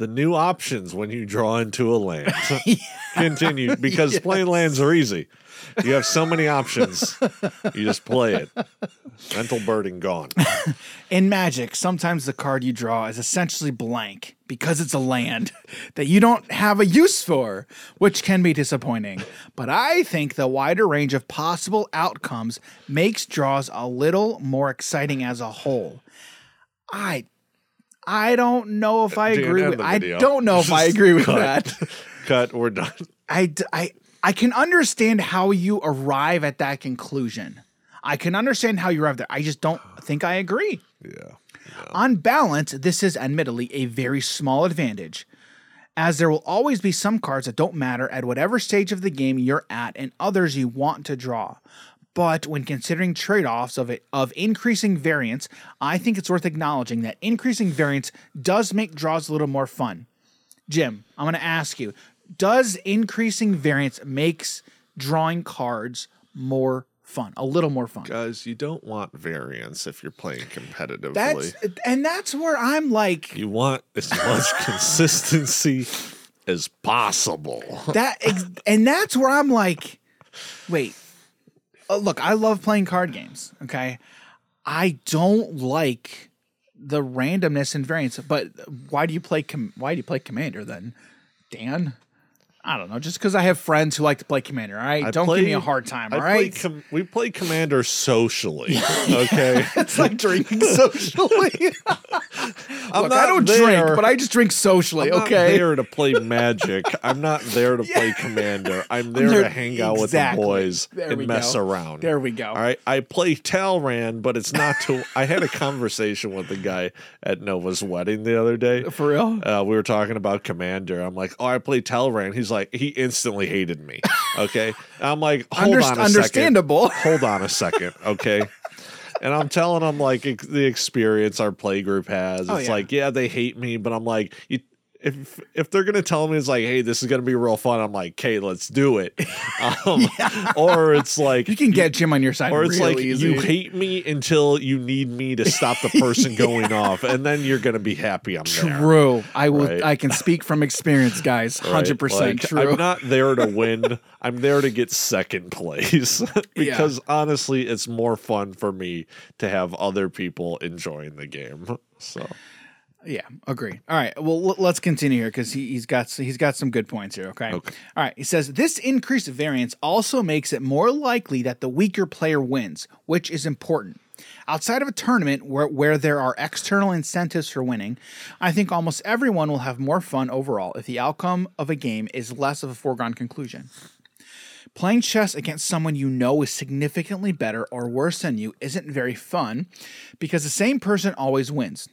The new options when you draw into a land. Continue because playing lands are easy. You have so many options. You just play it. Mental burden gone. In Magic, sometimes the card you draw is essentially blank because it's a land that you don't have a use for, which can be disappointing. But I think the wider range of possible outcomes makes draws a little more exciting as a whole. I I don't know if I Dan, agree with I don't know if I agree with cut. that. Cut. We're done. I can understand how you arrive at that conclusion. I can understand how you arrive there. I just don't think I agree. Yeah. On balance, this is admittedly a very small advantage, as there will always be some cards that don't matter at whatever stage of the game you're at and others you want to draw. But when considering trade offs of, it, of increasing variance, I think it's worth acknowledging that increasing variance does make draws a little more fun. Jim, I'm going to ask you Does increasing variance makes drawing cards more fun, a little more fun? Guys, you don't want variance if you're playing competitively. That's and that's where I'm like you want as much consistency as possible. that, ex- and that's where I'm like, wait, uh, look, I love playing card games. Okay, I don't like the randomness and variance. But why do you play? Com- why do you play Commander then, Dan? I don't know, just because I have friends who like to play Commander. All right, I don't give me a hard time. I All play right, com- we play Commander socially. Okay. it's like drinking socially. I'm Look, I don't there- drink, but I just drink socially. Okay. I'm not okay, there to play Magic. I'm not there to play Commander. I'm there, there- to hang out exactly. with the boys There and mess go. around. there we go. All right, I play Talrand, but it's not to. I had a conversation with the guy at Nova's wedding the other day. For real? Uh, we were talking about Commander. I'm like, oh, I play Talrand. He's like, he instantly hated me. Okay, And I'm like, hold Underst- on a understandable. second. Hold on a second. Okay. And I'm telling him like the experience our play group has. Oh, it's Oh, yeah. like, yeah, they hate me, but I'm like, you, if if they're gonna tell me it's like, hey, this is gonna be real fun, I'm like, okay, let's do it. Um, Or it's like, You can get Jim on your side or it's like easy. you hate me until you need me to stop the person going off, and then you're gonna be happy I'm there. True. I will. Right. I can speak from experience, guys. right? Hundred percent Like, true. I'm not there to win. I'm there to get second place because honestly, it's more fun for me to have other people enjoying the game. So Yeah, agree. All right, well, l- let's continue here because he, he's got he's got some good points here. Okay? Okay. All right. He says this increased variance also makes it more likely that the weaker player wins, which is important. Outside of a tournament where, where there are external incentives for winning, I think almost everyone will have more fun overall if the outcome of a game is less of a foregone conclusion. Playing chess against someone you know is significantly better or worse than you isn't very fun because the same person always wins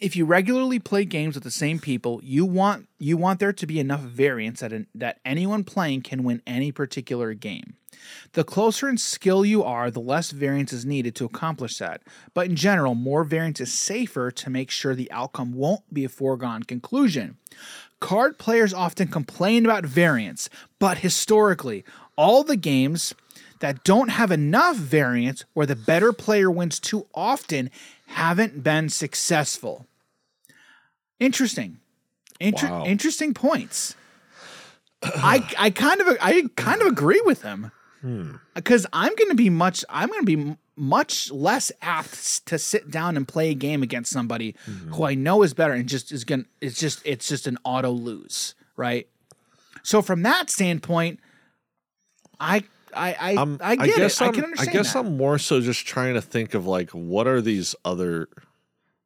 if you regularly play games with the same people, you want you want there to be enough variance that an, that anyone playing can win any particular game. The closer in skill you are, the less variance is needed to accomplish that. But in general, more variance is safer to make sure the outcome won't be a foregone conclusion. Card players often complain about variance, but historically, all the games that don't have enough variance where the better player wins too often haven't been successful. Interesting. Inter- Wow. Interesting points. I I kind of I kind of agree with him hmm. because I'm going to be much I'm going to be much less apt to sit down and play a game against somebody hmm. who I know is better and just is going it's just it's just an auto lose, right? So from that standpoint, I I I, I'm, I guess it. I'm, I can understand I guess that. I'm more so just trying to think of like what are these other,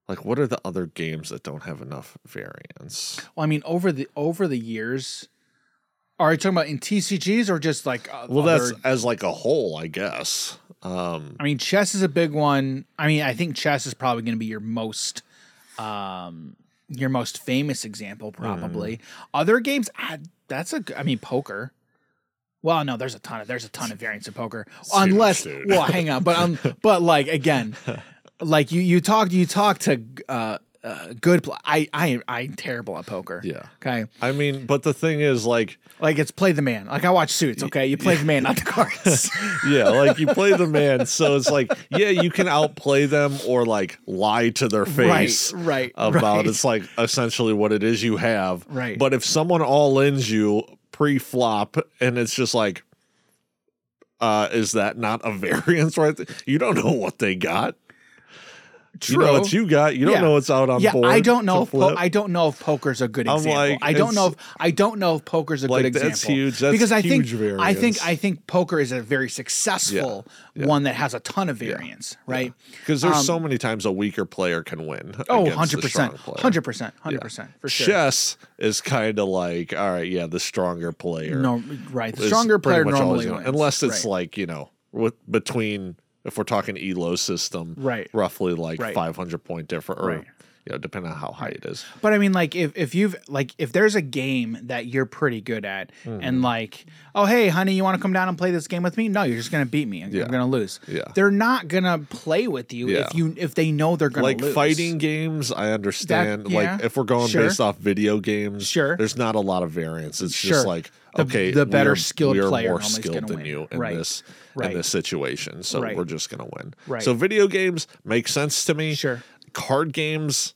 like what are the other games that don't have enough variance? Well, I mean, over the over the years, are you talking about in TCGs or just like? Uh, Well, that's as like a whole, I guess. Um, I mean, chess is a big one. I mean, I think chess is probably going to be your most, um, your most famous example, probably. Other games, I, that's a. g- I mean, poker. Well, no, there's a ton of there's a ton of variance in poker, unless dude. well, hang on, but um, but like again, like you you talk you talk to uh, uh good. Pl- I I I'm terrible at poker. Yeah. Okay. I mean, but the thing is, like, Like it's play the man. Like I watch Suits. Okay, you play the man, not the cards. yeah, like you play the man, so it's like, yeah, you can outplay them or like lie to their face. right, About right. it's like essentially what it is you have. Right. But if someone all ins you pre flop and it's just like, uh, is that not a variance right? You don't know what they got. True. You know what you got. You don't Yeah. know what's out on yeah, board. I don't know. If po- I don't know if poker's a good I'm example. like, I don't know if I don't know if poker's a Like, good example. that's huge. That's because I think huge I think. I think poker is a very successful Yeah. one that has a ton of variance, right? Because there's Um, so many times a weaker player can win. Oh, 100 percent, hundred percent, hundred percent for sure. Chess is kind of like, all right, yeah, the stronger player. No, right. The stronger player normally wins, unless it's right. like you know, with between if we're talking Elo system, Right. roughly like Right. 500 point different, or Right. you know, depending on how high it is. But I mean, like, if if you've like, if there's a game that you're pretty good at, Mm-hmm. and like, oh hey, honey, you want to come down and play this game with me? No, you're just gonna beat me. I'm Yeah. gonna lose. Yeah. they're not gonna play with you Yeah. if you if they know they're gonna Like lose. fighting games, I understand. yeah, like if we're going sure. based off video games, Sure. there's not a lot of variance. It's Sure. just like The- okay, the better skilled player more skilled than win. you in Right. this Right. in this situation, so Right. we're just gonna win. Right. So video games make sense to me. Sure. Card games,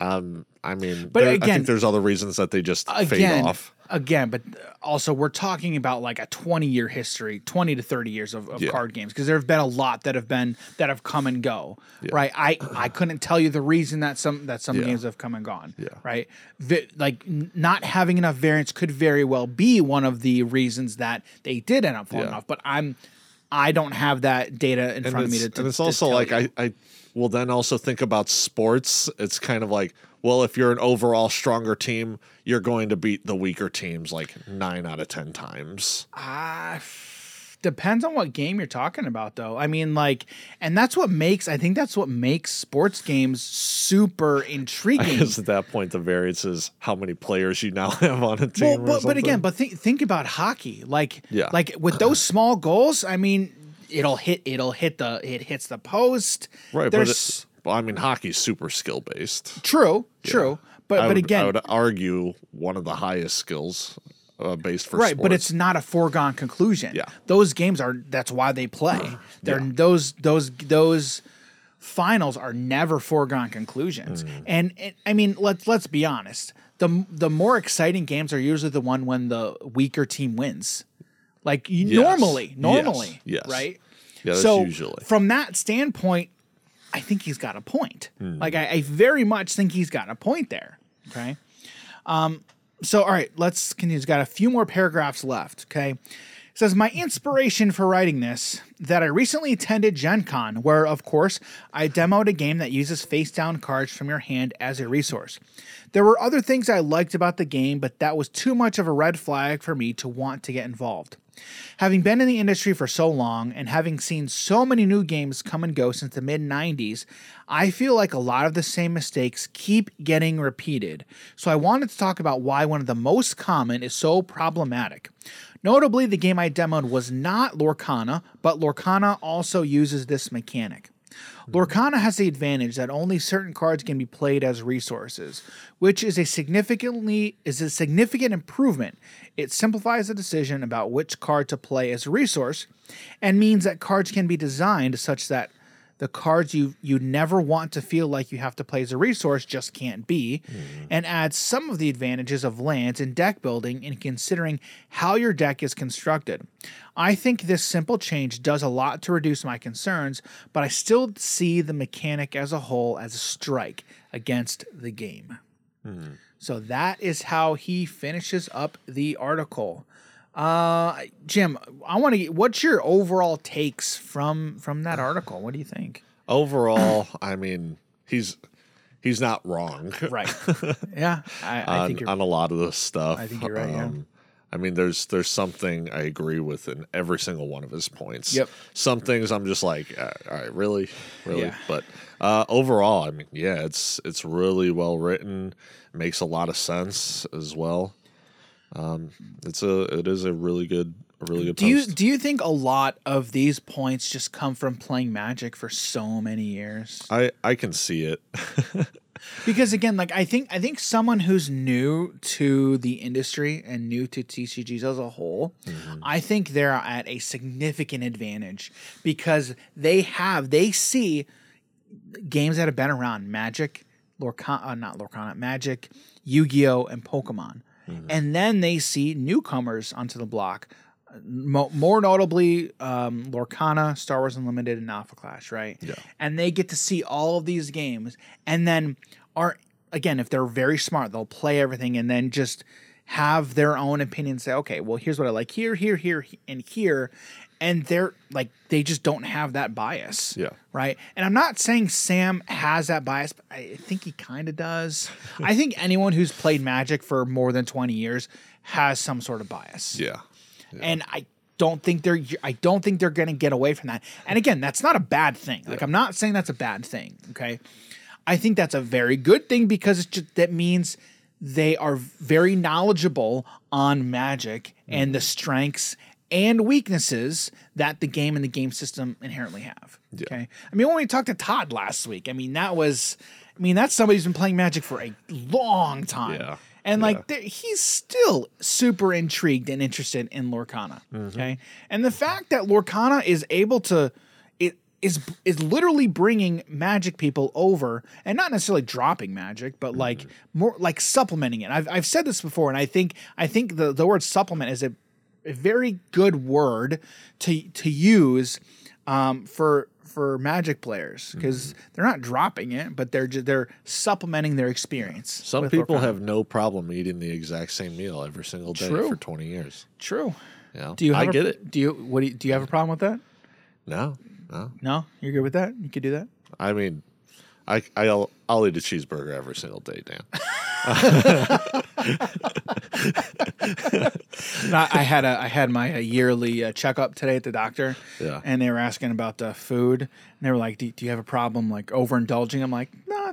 um, I mean, But there- I again- think there's other reasons that they just fade again, off. again, but also we're talking about like a 20 year history, 20 to 30 years of, of Yeah. card games because there have been a lot that have been that have come and go. Right? I I couldn't tell you the reason that some that some Yeah. games have come and gone. Yeah. Right? Vi- like n- not having enough variants could very well be one of the reasons that they did end up falling Yeah. off. But I'm I don't have that data in and front of me to, to and it's also like you. I, I will then also think about sports. It's kind of like, well, if you're an overall stronger team, you're going to beat the weaker teams like nine out of ten times. Ah, depends on what game you're talking about, though. I mean, like, and that's what makes I think that's what makes sports games super intriguing. Because at that point, the variance is how many players you now have on a team. well, but, but again, but think think about hockey. Like, Yeah. like with those small goals, I mean, it'll hit it'll hit the it hits the post. right? But There's it's, well, I mean, hockey's super skill based. true, true. But I but would, again, I would argue one of the highest skills uh, based for right sports. but it's not a foregone conclusion Yeah. those games are that's why they play they're those those those finals are never foregone conclusions Mm. and, and i mean let's let's be honest the the more exciting games are usually the one when the weaker team wins like you Yes. normally normally Yes. right yeah, that's so usually. from that standpoint i think he's got a point Hmm. like I, I very much think he's got a point there okay um so all right let's continue. He's got a few more paragraphs left okay? Says my inspiration for writing this that i recently attended Gen Con where of course i demoed a game that uses face down cards from your hand as a resource. There were other things i liked about the game but that was too much of a red flag for me to want to get involved Having been in the industry for so long and having seen so many new games come and go since the mid 90s, I feel like a lot of the same mistakes keep getting repeated. So I wanted to talk about why one of the most common is so problematic. Notably, the game I demoed was not Lorcana, but Lorcana also uses this mechanic. Hmm. Lorcana has the advantage that only certain cards can be played as resources, which is a significantly is a significant improvement. It simplifies the decision about which card to play as a resource and means that cards can be designed such that the cards you you never want to feel like you have to play as a resource just can't be, mm-hmm. and adds some of the advantages of lands and deck building in considering how your deck is constructed. I think this simple change does a lot to reduce my concerns, but I still see the mechanic as a whole as a strike against the game. Hmm. So that is how he finishes up the article. Uh, Jim, I want to get what's your overall takes from from that article? What do you think? Overall, I mean, he's he's not wrong. Right. Yeah, I, I on, think you're on a lot of this stuff. I think you're right, yeah. I mean, there's there's something I agree with in every single one of his points. Yep. Some things I'm just like, uh, all right, really, really. Yeah. But uh, overall, I mean, yeah, it's it's really well written. Makes a lot of sense as well. Um, it's a it is a really good a really good Do you do you think a lot of these points just come from playing Magic for so many years? I I can see it. Because again, like I think I think someone who's new to the industry and new to TCGs as a whole, I think they're at a significant advantage because they have they see games that have been around Magic, Lorcana, uh, not Lorcana, Magic, Yu-Gi-Oh, and Pokemon, and then they see newcomers onto the block. Mo- more notably, um, Lorcana, Star Wars Unlimited, and Alpha Clash, right? Yeah. And they get to see all of these games, and then are again, if they're very smart, they'll play everything, and then just have their own opinion. Say, okay, well, here's what I like here, here, here, and here, and they're like, they just don't have that bias Yeah. right? And I'm not saying Sam has that bias, but I think he kind of does. I think anyone who's played Magic for more than 20 years has some sort of bias. Yeah. And I don't think they're I don't think they're going to get away from that. And again, that's not a bad thing. Like I'm not saying that's a bad thing, okay? I think that's a very good thing because it's just, that means they are very knowledgeable on Magic and mm-hmm. the strengths and weaknesses that the game and the game system inherently have. Okay. I mean, when we talked to Todd last week, I mean, that was, I mean, that's somebody who's been playing Magic for a long time. Yeah. And like, he's still super intrigued and interested in Lorcana. Mm-hmm. Okay. And the fact that Lorcana is able to, it, is is literally bringing magic people over and not necessarily dropping magic but like mm-hmm. more like supplementing it I've, I've said this before and i think i think the, the word supplement is a, a very good word to to use um, for for magic players because they're not dropping it but they're just they're supplementing their experience Some people have no problem eating the exact same meal every single day True. for 20 years. true know? do you I a- get it. do you what do you, do you have a problem with that No, no. no you're good with that you could do that I mean, I, I'll, I'll eat a cheeseburger every single day, Dan. I had a I had my uh, yearly uh, checkup today at the doctor. Yeah. And they were asking about the food, and they were like, "Do, do you have a problem like overindulging?" I'm like, "Nah,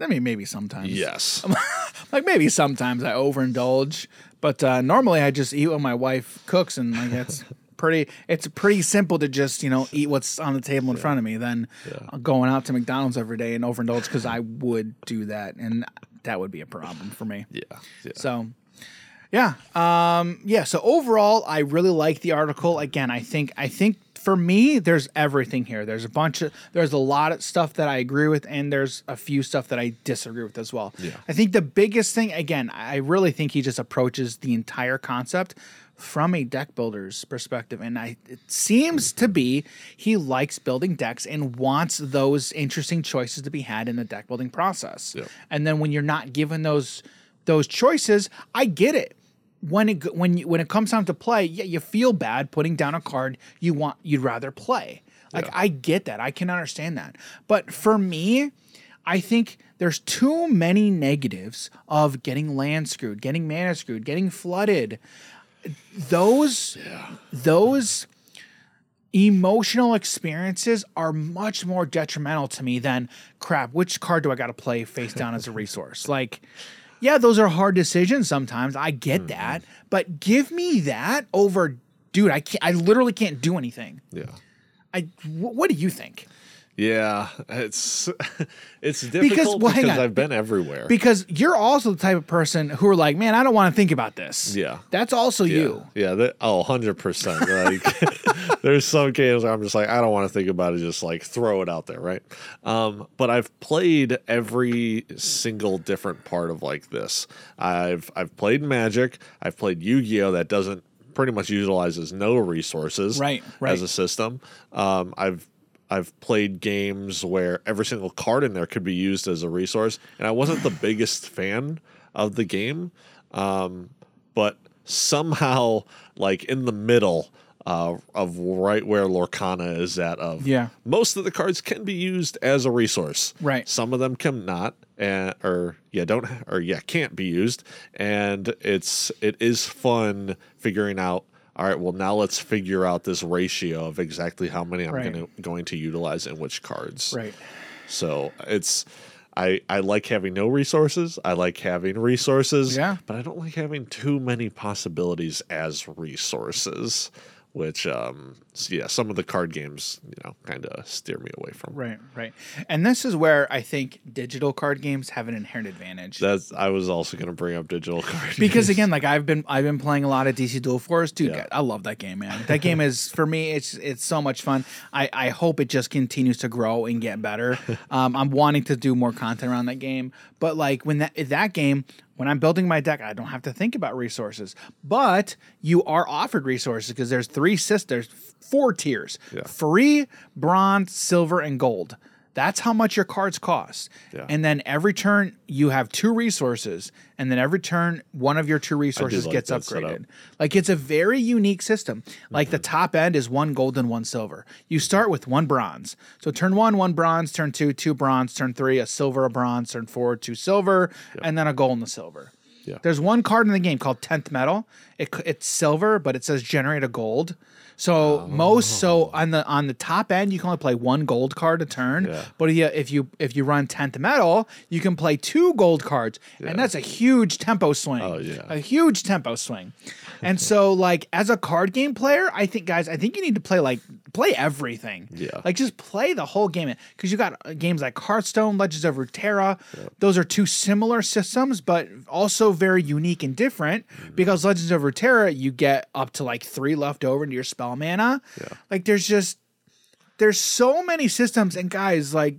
I mean maybe sometimes. Yes. like maybe sometimes I overindulge, but uh, normally I just eat what my wife cooks, and like it's pretty. It's pretty simple to just you know eat what's on the table in front of me than uh, going out to McDonald's every day and overindulge because I would do that, and that would be a problem for me. yeah. yeah. So, yeah, um, yeah. So overall, I really like the article. Again, I think I think for me, there's everything here. There's a bunch of there's a lot of stuff that I agree with, and there's a few stuff that I disagree with as well. Yeah. I think the biggest thing, again, I really think he just approaches the entire concept from a deck builder's perspective and I it seems to be he likes building decks and wants those interesting choices to be had in the deck building process. Yeah. And then when you're not given those those choices, I get it. When it when you, when it comes time to play, yeah, you feel bad putting down a card you want you'd rather play. Like I get that. I can understand that. But for me, I think there's too many negatives of getting land screwed, getting mana screwed, getting flooded. Those those emotional experiences are much more detrimental to me than crap which card do i got to play face down as a resource like yeah those are hard decisions sometimes. I get mm-hmm. that. But give me that over dude i can't i literally can't do anything. Yeah. i wh- what do you think Yeah, it's it's difficult well, because. I've been everywhere. because you're also the type of person who are like man i don't want to think about this Yeah. that's also yeah, you yeah, that, oh, 100%. Like there's some games where I'm just like I don't want to think about it, just like throw it out there, right? Um, but I've played every single different part of like this. I've I've played Magic, I've played Yu-Gi-Oh that doesn't pretty much utilizes no resources Right, right. as a system. Um, I've I've played games where every single card in there could be used as a resource, and I wasn't the biggest fan of the game, um, but somehow, like in the middle uh, of right where Lorcana is at, of Yeah. most of the cards can be used as a resource. Right. Some of them can not, and or yeah, don't or yeah, can't be used, and it's it is fun figuring out. All right, well now let's figure out this ratio of exactly how many I'm Right. gonna, going to utilize in which cards. right So it's I I like having no resources. I like having resources. Yeah. But I don't like having too many possibilities as resources. Which um s- yeah, some of the card games, you know, kinda steer me away from. right right. And this is where i think digital card games have an inherent advantage. That's I was also gonna bring up digital card because games. again like i've been i've been playing a lot of DC Dual Force. Dude Yeah. i love that game man. That game is for me it's it's so much fun. I i hope it just continues to grow and get better. Um i'm wanting to do more content around that game. But like when that that game when i'm building my deck i don't have to think about resources. But you are offered resources because there's three sisters four tiers Yeah. free bronze silver and gold that's how much your cards cost. Yeah. And then every turn you have two resources, and then every turn one of your two resources like gets setup. upgraded. Like it's a very unique system. Like the top end is one gold and one silver. You start with one bronze. So turn one, one bronze, turn two, two bronze, turn three, a silver, a bronze, turn four, two silver, and then a gold and a silver. Yeah. There's one card in the game called Nth Metal. It, it's silver, but it says generate a gold. So Oh. most so on the on the top end you can only play one gold card a turn. Yeah. But yeah, if you if you run Nth Metal, you can play two gold cards. And that's a huge tempo swing. Oh, yeah. A huge tempo swing. And so like as a card game player, I think guys, I think you need to play like play everything. Yeah. Like just play the whole game because you got uh, games like Hearthstone, Legends of Runeterra. Those are two similar systems, but also very unique and different. Mm-hmm. Because Legends of Runeterra, you get up to like three left over into your spell mana. Yeah. Like there's just there's so many systems, and guys, like,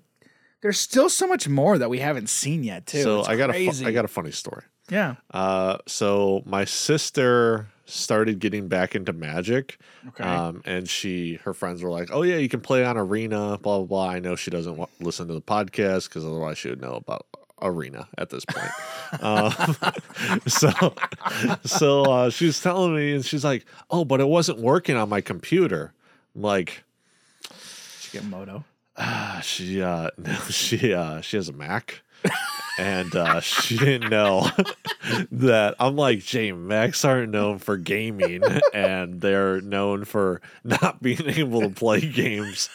there's still so much more that we haven't seen yet, too. so It's I got a fu- I got a funny story. yeah. Uh, so my sister started getting back into Magic. Okay. Um, and she, her friends were like, "Oh yeah, you can play on Arena." Blah blah blah. I know she doesn't listen to the podcast because otherwise she would know about Arena at this point. um, so, so uh, she was telling me, and she's like, "Oh, but it wasn't working on my computer." I'm like, Moto. ah, she, uh, no, she, uh, she has a Mac. And uh, she didn't know that I'm like Jay Macs aren't known for gaming and they're known for not being able to play games.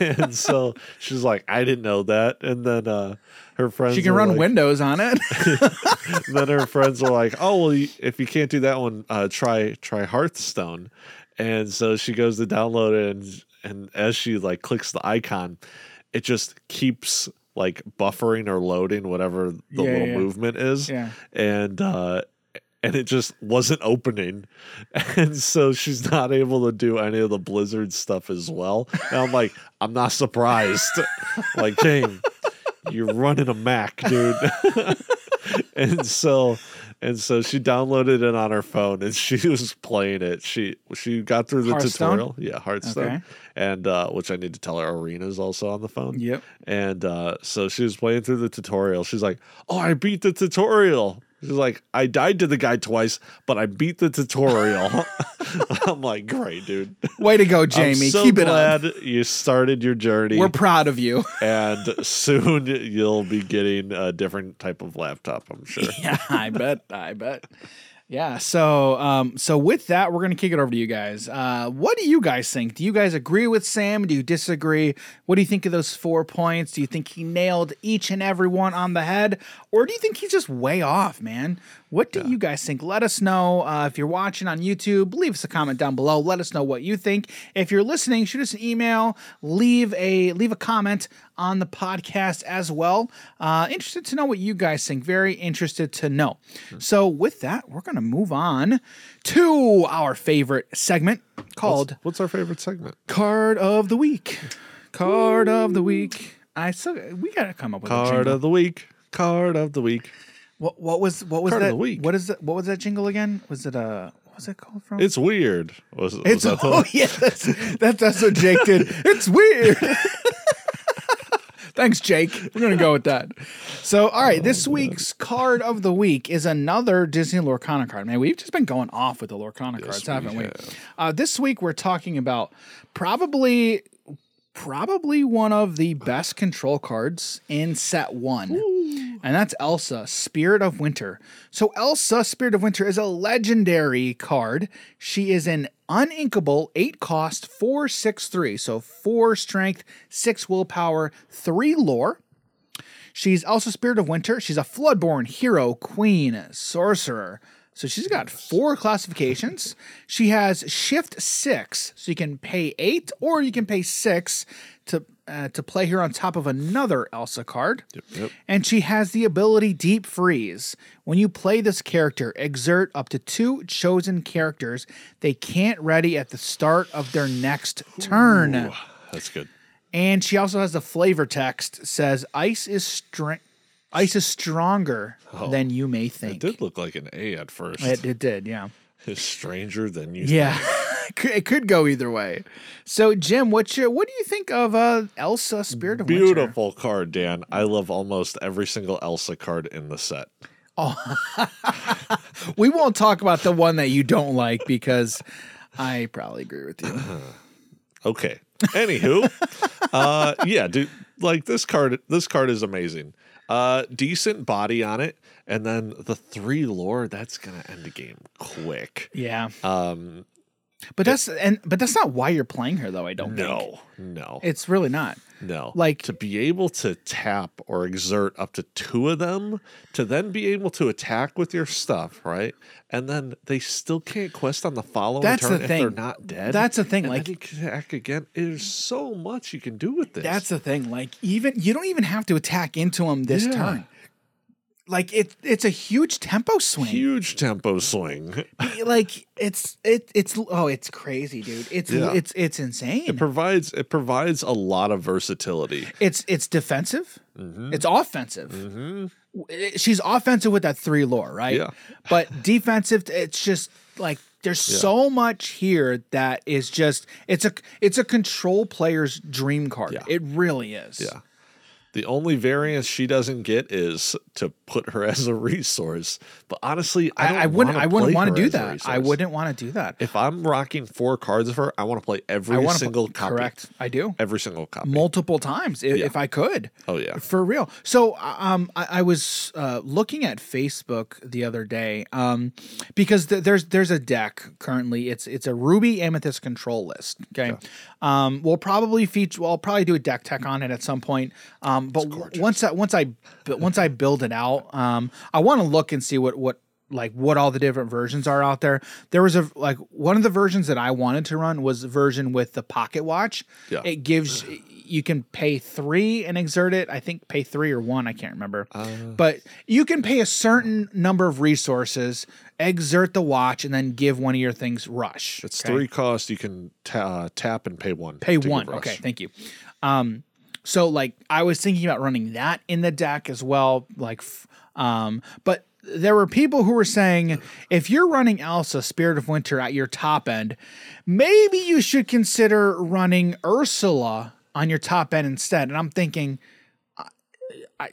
and so she's like, I didn't know that. And then uh, her friends She can run like, Windows on it. then her friends are like, "Oh well, you, if you can't do that one, uh, try try Hearthstone." And so she goes to download it, and and as she like clicks the icon, it just keeps like buffering or loading whatever the Yeah, little yeah. movement is, yeah. and uh, and it just wasn't opening, and so she's not able to do any of the Blizzard stuff as well. And I'm like, I'm not surprised. like, Jane, you're running a Mac, dude. and so and so she downloaded it on her phone and she was playing it. She she got through the tutorial. Yeah, Hearthstone. Okay. And uh, which I need to tell her Arena's also on the phone. Yep. And uh, so she was playing through the tutorial. She's like, "Oh, I beat the tutorial." She's like, "I died to the guy twice, but I beat the tutorial." I'm like, "Great, dude." Way to go, Jamie. I'm so Keep it up. glad you started your journey, We're proud of you. and soon you'll be getting a different type of laptop. I'm sure. yeah, I bet. I bet. Yeah. So, um, so with that, we're gonna kick it over to you guys. Uh, what do you guys think? Do you guys agree with Sam? Do you disagree? What do you think of those four points? Do you think he nailed each and every one on the head, or do you think he's just way off, man? What do you guys think? Let us know. Uh, if you're watching on YouTube, leave us a comment down below. Let us know what you think. If you're listening, shoot us an email. Leave a leave a comment on the podcast as well. Uh, interested to know what you guys think. Very interested to know. So with that, we're gonna move on to our favorite segment called What's our favorite segment? Card of the Week. Card of the Week. I so we gotta come up with a Card of the week. Card of the week. What what was what was Card of that? the week. What is that? What was that jingle again? Was it uh what was it called from? It's weird. Was, was It's that oh yeah, that's, that's that's what Jake did. It's weird. Thanks, Jake. We're gonna go with that. So, all right, this week's card of the week is another Disney Lorcana card. Man, we've just been going off with the Lorcana cards, we haven't we? have. Uh, this week we're talking about probably probably one of the best control cards in set one. And that's Elsa, Spirit of Winter. So, Elsa, Spirit of Winter, is a legendary card. She is an uninkable, 8 cost, four, six, three. So, 4 strength, 6 willpower, 3 lore. She's also Spirit of Winter. She's a Floodborn hero, queen, sorcerer. So she's got four classifications. She has Shift Six, so you can pay eight or you can pay six to uh, to play her on top of another Elsa card. yep. And she has the ability Deep Freeze. When you play this character, exert up to two chosen characters they can't ready at the start of their next turn. Ooh, that's good. And she also has the flavor text says ice is strength ice is stronger than you may think. It did look like an A at first. It, it did, yeah. It's stranger than you. Yeah. It could go either way. So Jim, what's your what do you think of uh Elsa Spirit of Winter? Beautiful card, Dan. I love almost every single Elsa card in the set. We won't talk about the one that you don't like because I probably agree with you. Okay. Anywho, uh, yeah, dude, like this card. This card is amazing. Uh, decent body on it, and then the three lore. That's gonna end the game quick. Yeah. Um, But that's and but that's not why you're playing her though, I don't think. no, no, It's really not. no. like- to be able to tap or exert up to two of them, to then be able to attack with your stuff, right? And then they still can't quest on the following That's turn the if thing. they're not dead. That's the thing, And like- you can attack again. There's so much you can do with this. That's the thing. Like even you don't even have to attack into them this Yeah. turn. Like it it's a huge tempo swing. Huge tempo swing. like it's it it's oh it's crazy, dude. It's Yeah. it's it's insane. It provides it provides a lot of versatility. it's it's defensive. Mm-hmm. It's offensive. It- She's offensive with that three lore, right? Yeah. But defensive, it's just like there's so much here that is just it's a it's a control player's dream card. Yeah. It really is. Yeah. The only variance she doesn't get is to put her as a resource. But honestly, I, I, don't I wouldn't I wouldn't want to do that. I wouldn't want to do that. If I'm rocking four cards of her, I want to play every single to copy. correct. I do. Every single copy. multiple times if, if I could. Oh, yeah. for real. So um, I, I was uh, looking at Facebook the other day um, because th- there's there's a deck currently. It's it's a Ruby Amethyst control list. Okay, um, we'll probably feature. Well, I'll probably do a deck tech on it at some point. Um, but once I, once I once I build it out, um, I want to look and see what what like what all the different versions are out there. There was a like one of the versions that I wanted to run was the version with the pocket watch. Yeah. It gives you can pay three and exert it. I think pay three or one, I can't remember. but you can pay a certain number of resources, exert the watch, and then give one of your things rush. It's okay? three costs. You can ta- uh, tap and pay one. Pay one. Okay, thank you. Um, so like I was thinking about running that in the deck as well, like, um, but there were people who were saying if you're running Elsa Spirit of Winter at your top end, maybe you should consider running Ursula on your top end instead. And I'm thinking, I, I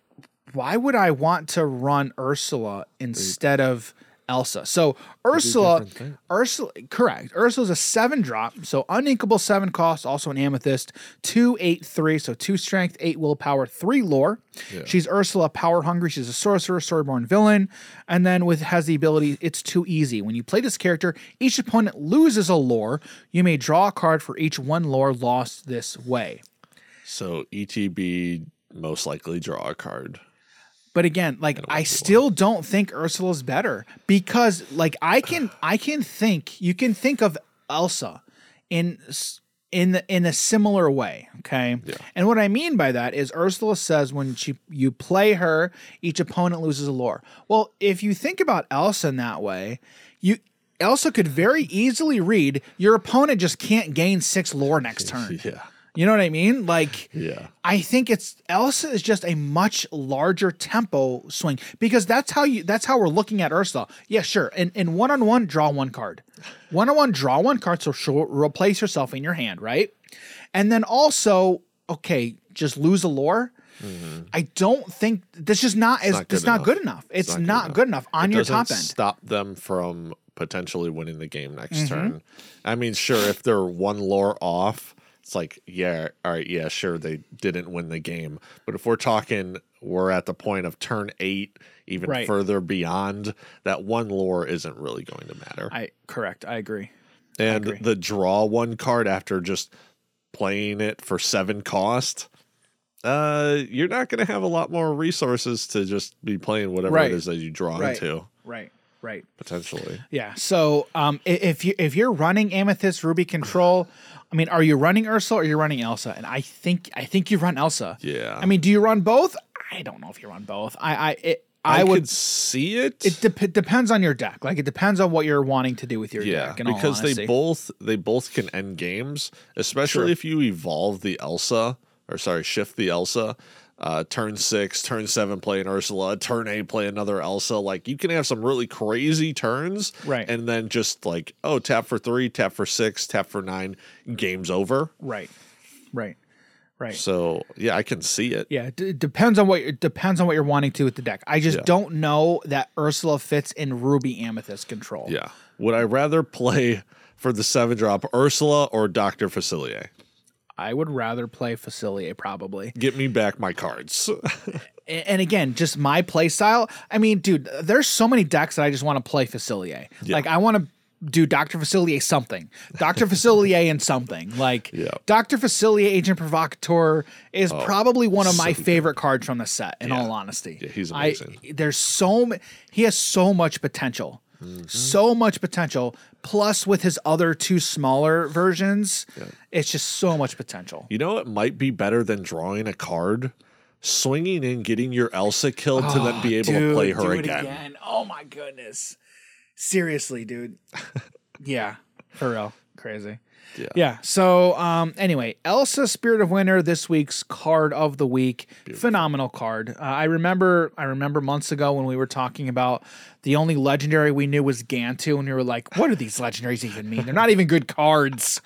why would I want to run Ursula instead of Elsa? So Ursula. Ursula, correct. Ursula's a seven drop, so uninkable seven cost, also an amethyst, two, eight, three, so two strength, eight willpower, three lore. She's Ursula, power hungry. She's a sorcerer, storyborn villain, and then with has the ability. It's too easy. When you play this character, each opponent loses a lore. You may draw a card for each one lore lost this way. So ETB most likely draw a card. But again, like I still don't think Ursula's better because like I can I can think you can think of Elsa in in the, in a similar way, okay? And what I mean by that is Ursula says when she you play her, each opponent loses a lore. Well, if you think about Elsa in that way, you Elsa could very easily read your opponent just can't gain 6 lore next turn. Yeah. You know what I mean? Like Yeah. I think it's Elsa is just a much larger tempo swing because that's how you that's how we're looking at Ursula. Yeah, sure. And in one on one, draw one card. One on one, draw one card, so she'll replace herself in your hand, right? And then also, okay, just lose a lore. I don't think that's just not as Mm-hmm. not it's not good enough. It's, not not, good enough on your top end. stop them from potentially winning the game next Mm-hmm. turn. I mean, sure, if they're one lore off, it's like, yeah, all right, yeah, sure, they didn't win the game. But if we're talking, we're at the point of turn eight, even Right. further beyond, that one lore isn't really going to matter. I correct. I agree. and agree. the draw one card after just playing it for seven cost. Uh, you're not going to have a lot more resources to just be playing whatever Right. it is that you draw Right. into Right. Right. potentially. Yeah. So um, if you if you're running Amethyst Ruby Control, I mean, are you running Ursula or you're running Elsa? And I think I think you run Elsa. Yeah. I mean, do you run both? I don't know if you run both. I I it, I, I, would. could see it. it dep- depends on your deck. Like it depends on what you're wanting to do with your yeah, deck. All because they both they both can end games, especially Sure. if you evolve the Elsa or sorry, shift the Elsa. Uh, turn six, turn seven, play an Ursula. Turn eight, play another Elsa. Like you can have some really crazy turns, Right. And then just like, oh, tap for three, tap for six, tap for nine, game's over. Right. Right. Right. So yeah, I can see it. Yeah, d- it depends on what it depends on what you're wanting to with the deck. I just Yeah. don't know that Ursula fits in Ruby Amethyst control. Yeah. Would I rather play for the seven drop Ursula or Doctor Facilier? I would rather play Facilier probably. Get me back my cards. And again, just my play style. I mean, dude, there's so many decks that I just want to play Facilier. Like I want to do Dr. Facilier something. Dr. Facilier and something. Like Yeah. Dr. Facilier Agent Provocateur is oh, probably one of my so favorite cards from the set, in Yeah. all honesty. Yeah, he's I- amazing. there's so he has so much potential. Mm-hmm. So much potential. Plus with his other two smaller versions, it's just so much potential. You know, it might be better than drawing a card. swinging in, getting your Elsa killed to then be ah, able to Dude, play do her it again. Oh my goodness. Seriously, dude. yeah, for real. Crazy. Yeah. Yeah. So, um, anyway, Elsa Spirit of Winter, this week's card of the week. Phenomenal card. Uh, I remember, I remember months ago when we were talking about the only legendary we knew was Gantu, and we were like, "What do these legendaries even mean? They're not even good cards."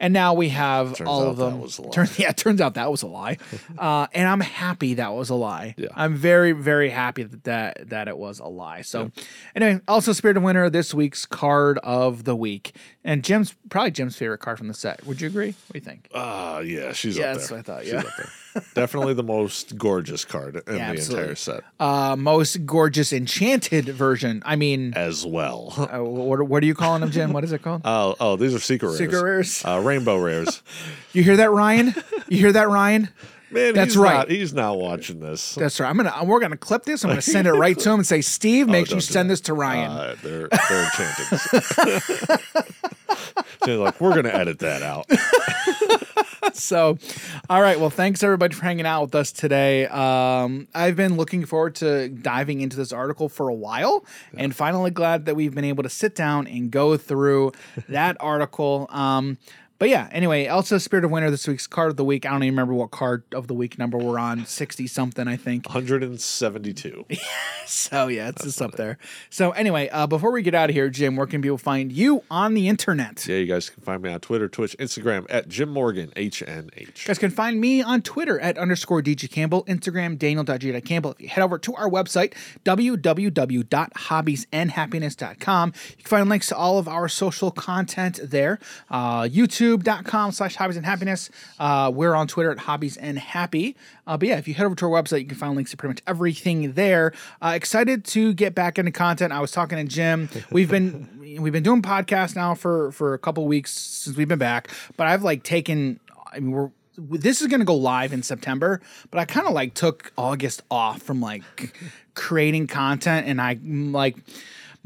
And now we have Turns all out of that them. was a lie. Turn- yeah, it turns out that was a lie. Uh, and I'm happy that was a lie. Yeah. I'm very, very happy that that, that it was a lie. So, anyway, Elsa Spirit of Winter, this week's card of the week. And Jim's probably Jim's favorite card from the set. Would you agree? What do you think? Ah, yeah, she's Yeah, up that's there. what I thought, She's yeah. Definitely the most gorgeous card in Yeah, the absolutely. entire set Uh, most gorgeous enchanted version. I mean, as well. uh, what, what are you calling them, Jim? What is it called? Oh, oh, these are secret rares. Secret rares. Uh, rainbow rares. You hear that, Ryan? You hear that, Ryan? Man, That's he's right. Not, he's not watching this. That's right. I'm gonna. We're gonna clip this. I'm gonna send it right to him and say, Steve, make sure you send that. this to Ryan. Uh, they're they're enchanted. they're like, we're gonna edit that out. so all right. Well thanks everybody for hanging out with us today. Um, i've been looking forward to diving into this article for a while and finally glad that we've been able to sit down and go through that article. Um, but yeah anyway elsa spirit of winter this week's card of the week i don't even remember what card of the week number we're on 60 something i think 172. so yeah it's just up there so anyway uh, before we get out of here jim where can people find you on the internet Yeah, you guys can find me on Twitter, Twitch, Instagram at Jim Morgan HNH. You guys can find me on Twitter at underscore DG Campbell, Instagram Daniel.G.Campbell. If you head over to our website, www.hobbiesandhappiness.com, you can find links to all of our social content there. Uh, YouTube.com slash hobbies and happiness. Uh, we're on Twitter at hobbies and happy. Uh, but yeah, if you head over to our website, you can find links to pretty much everything there. Uh, excited to get back into content. I was talking to Jim. We've been we've been doing podcasts now for for a couple weeks since we've been back, but I've like taken. I mean, we're this is going to go live in September, but I kind of like took August off from like creating content, and I like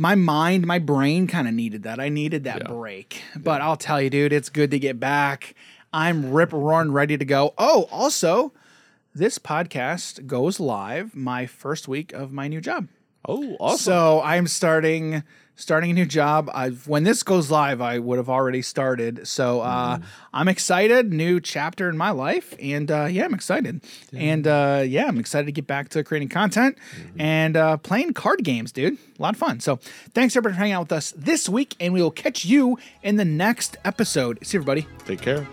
my mind, my brain kind of needed that. I needed that break. But I'll tell you, dude, it's good to get back. I'm rip roaring ready to go. Oh, also, this podcast goes live my first week of my new job. Oh, awesome. So I'm starting starting a new job. I've when this goes live, I would have already started. So uh, I'm excited. New chapter in my life, and uh, yeah, I'm excited. And uh, yeah, I'm excited to get back to creating content and uh, playing card games, dude. A lot of fun. So thanks everybody for hanging out with us this week, and we will catch you in the next episode. See you, everybody. Take care.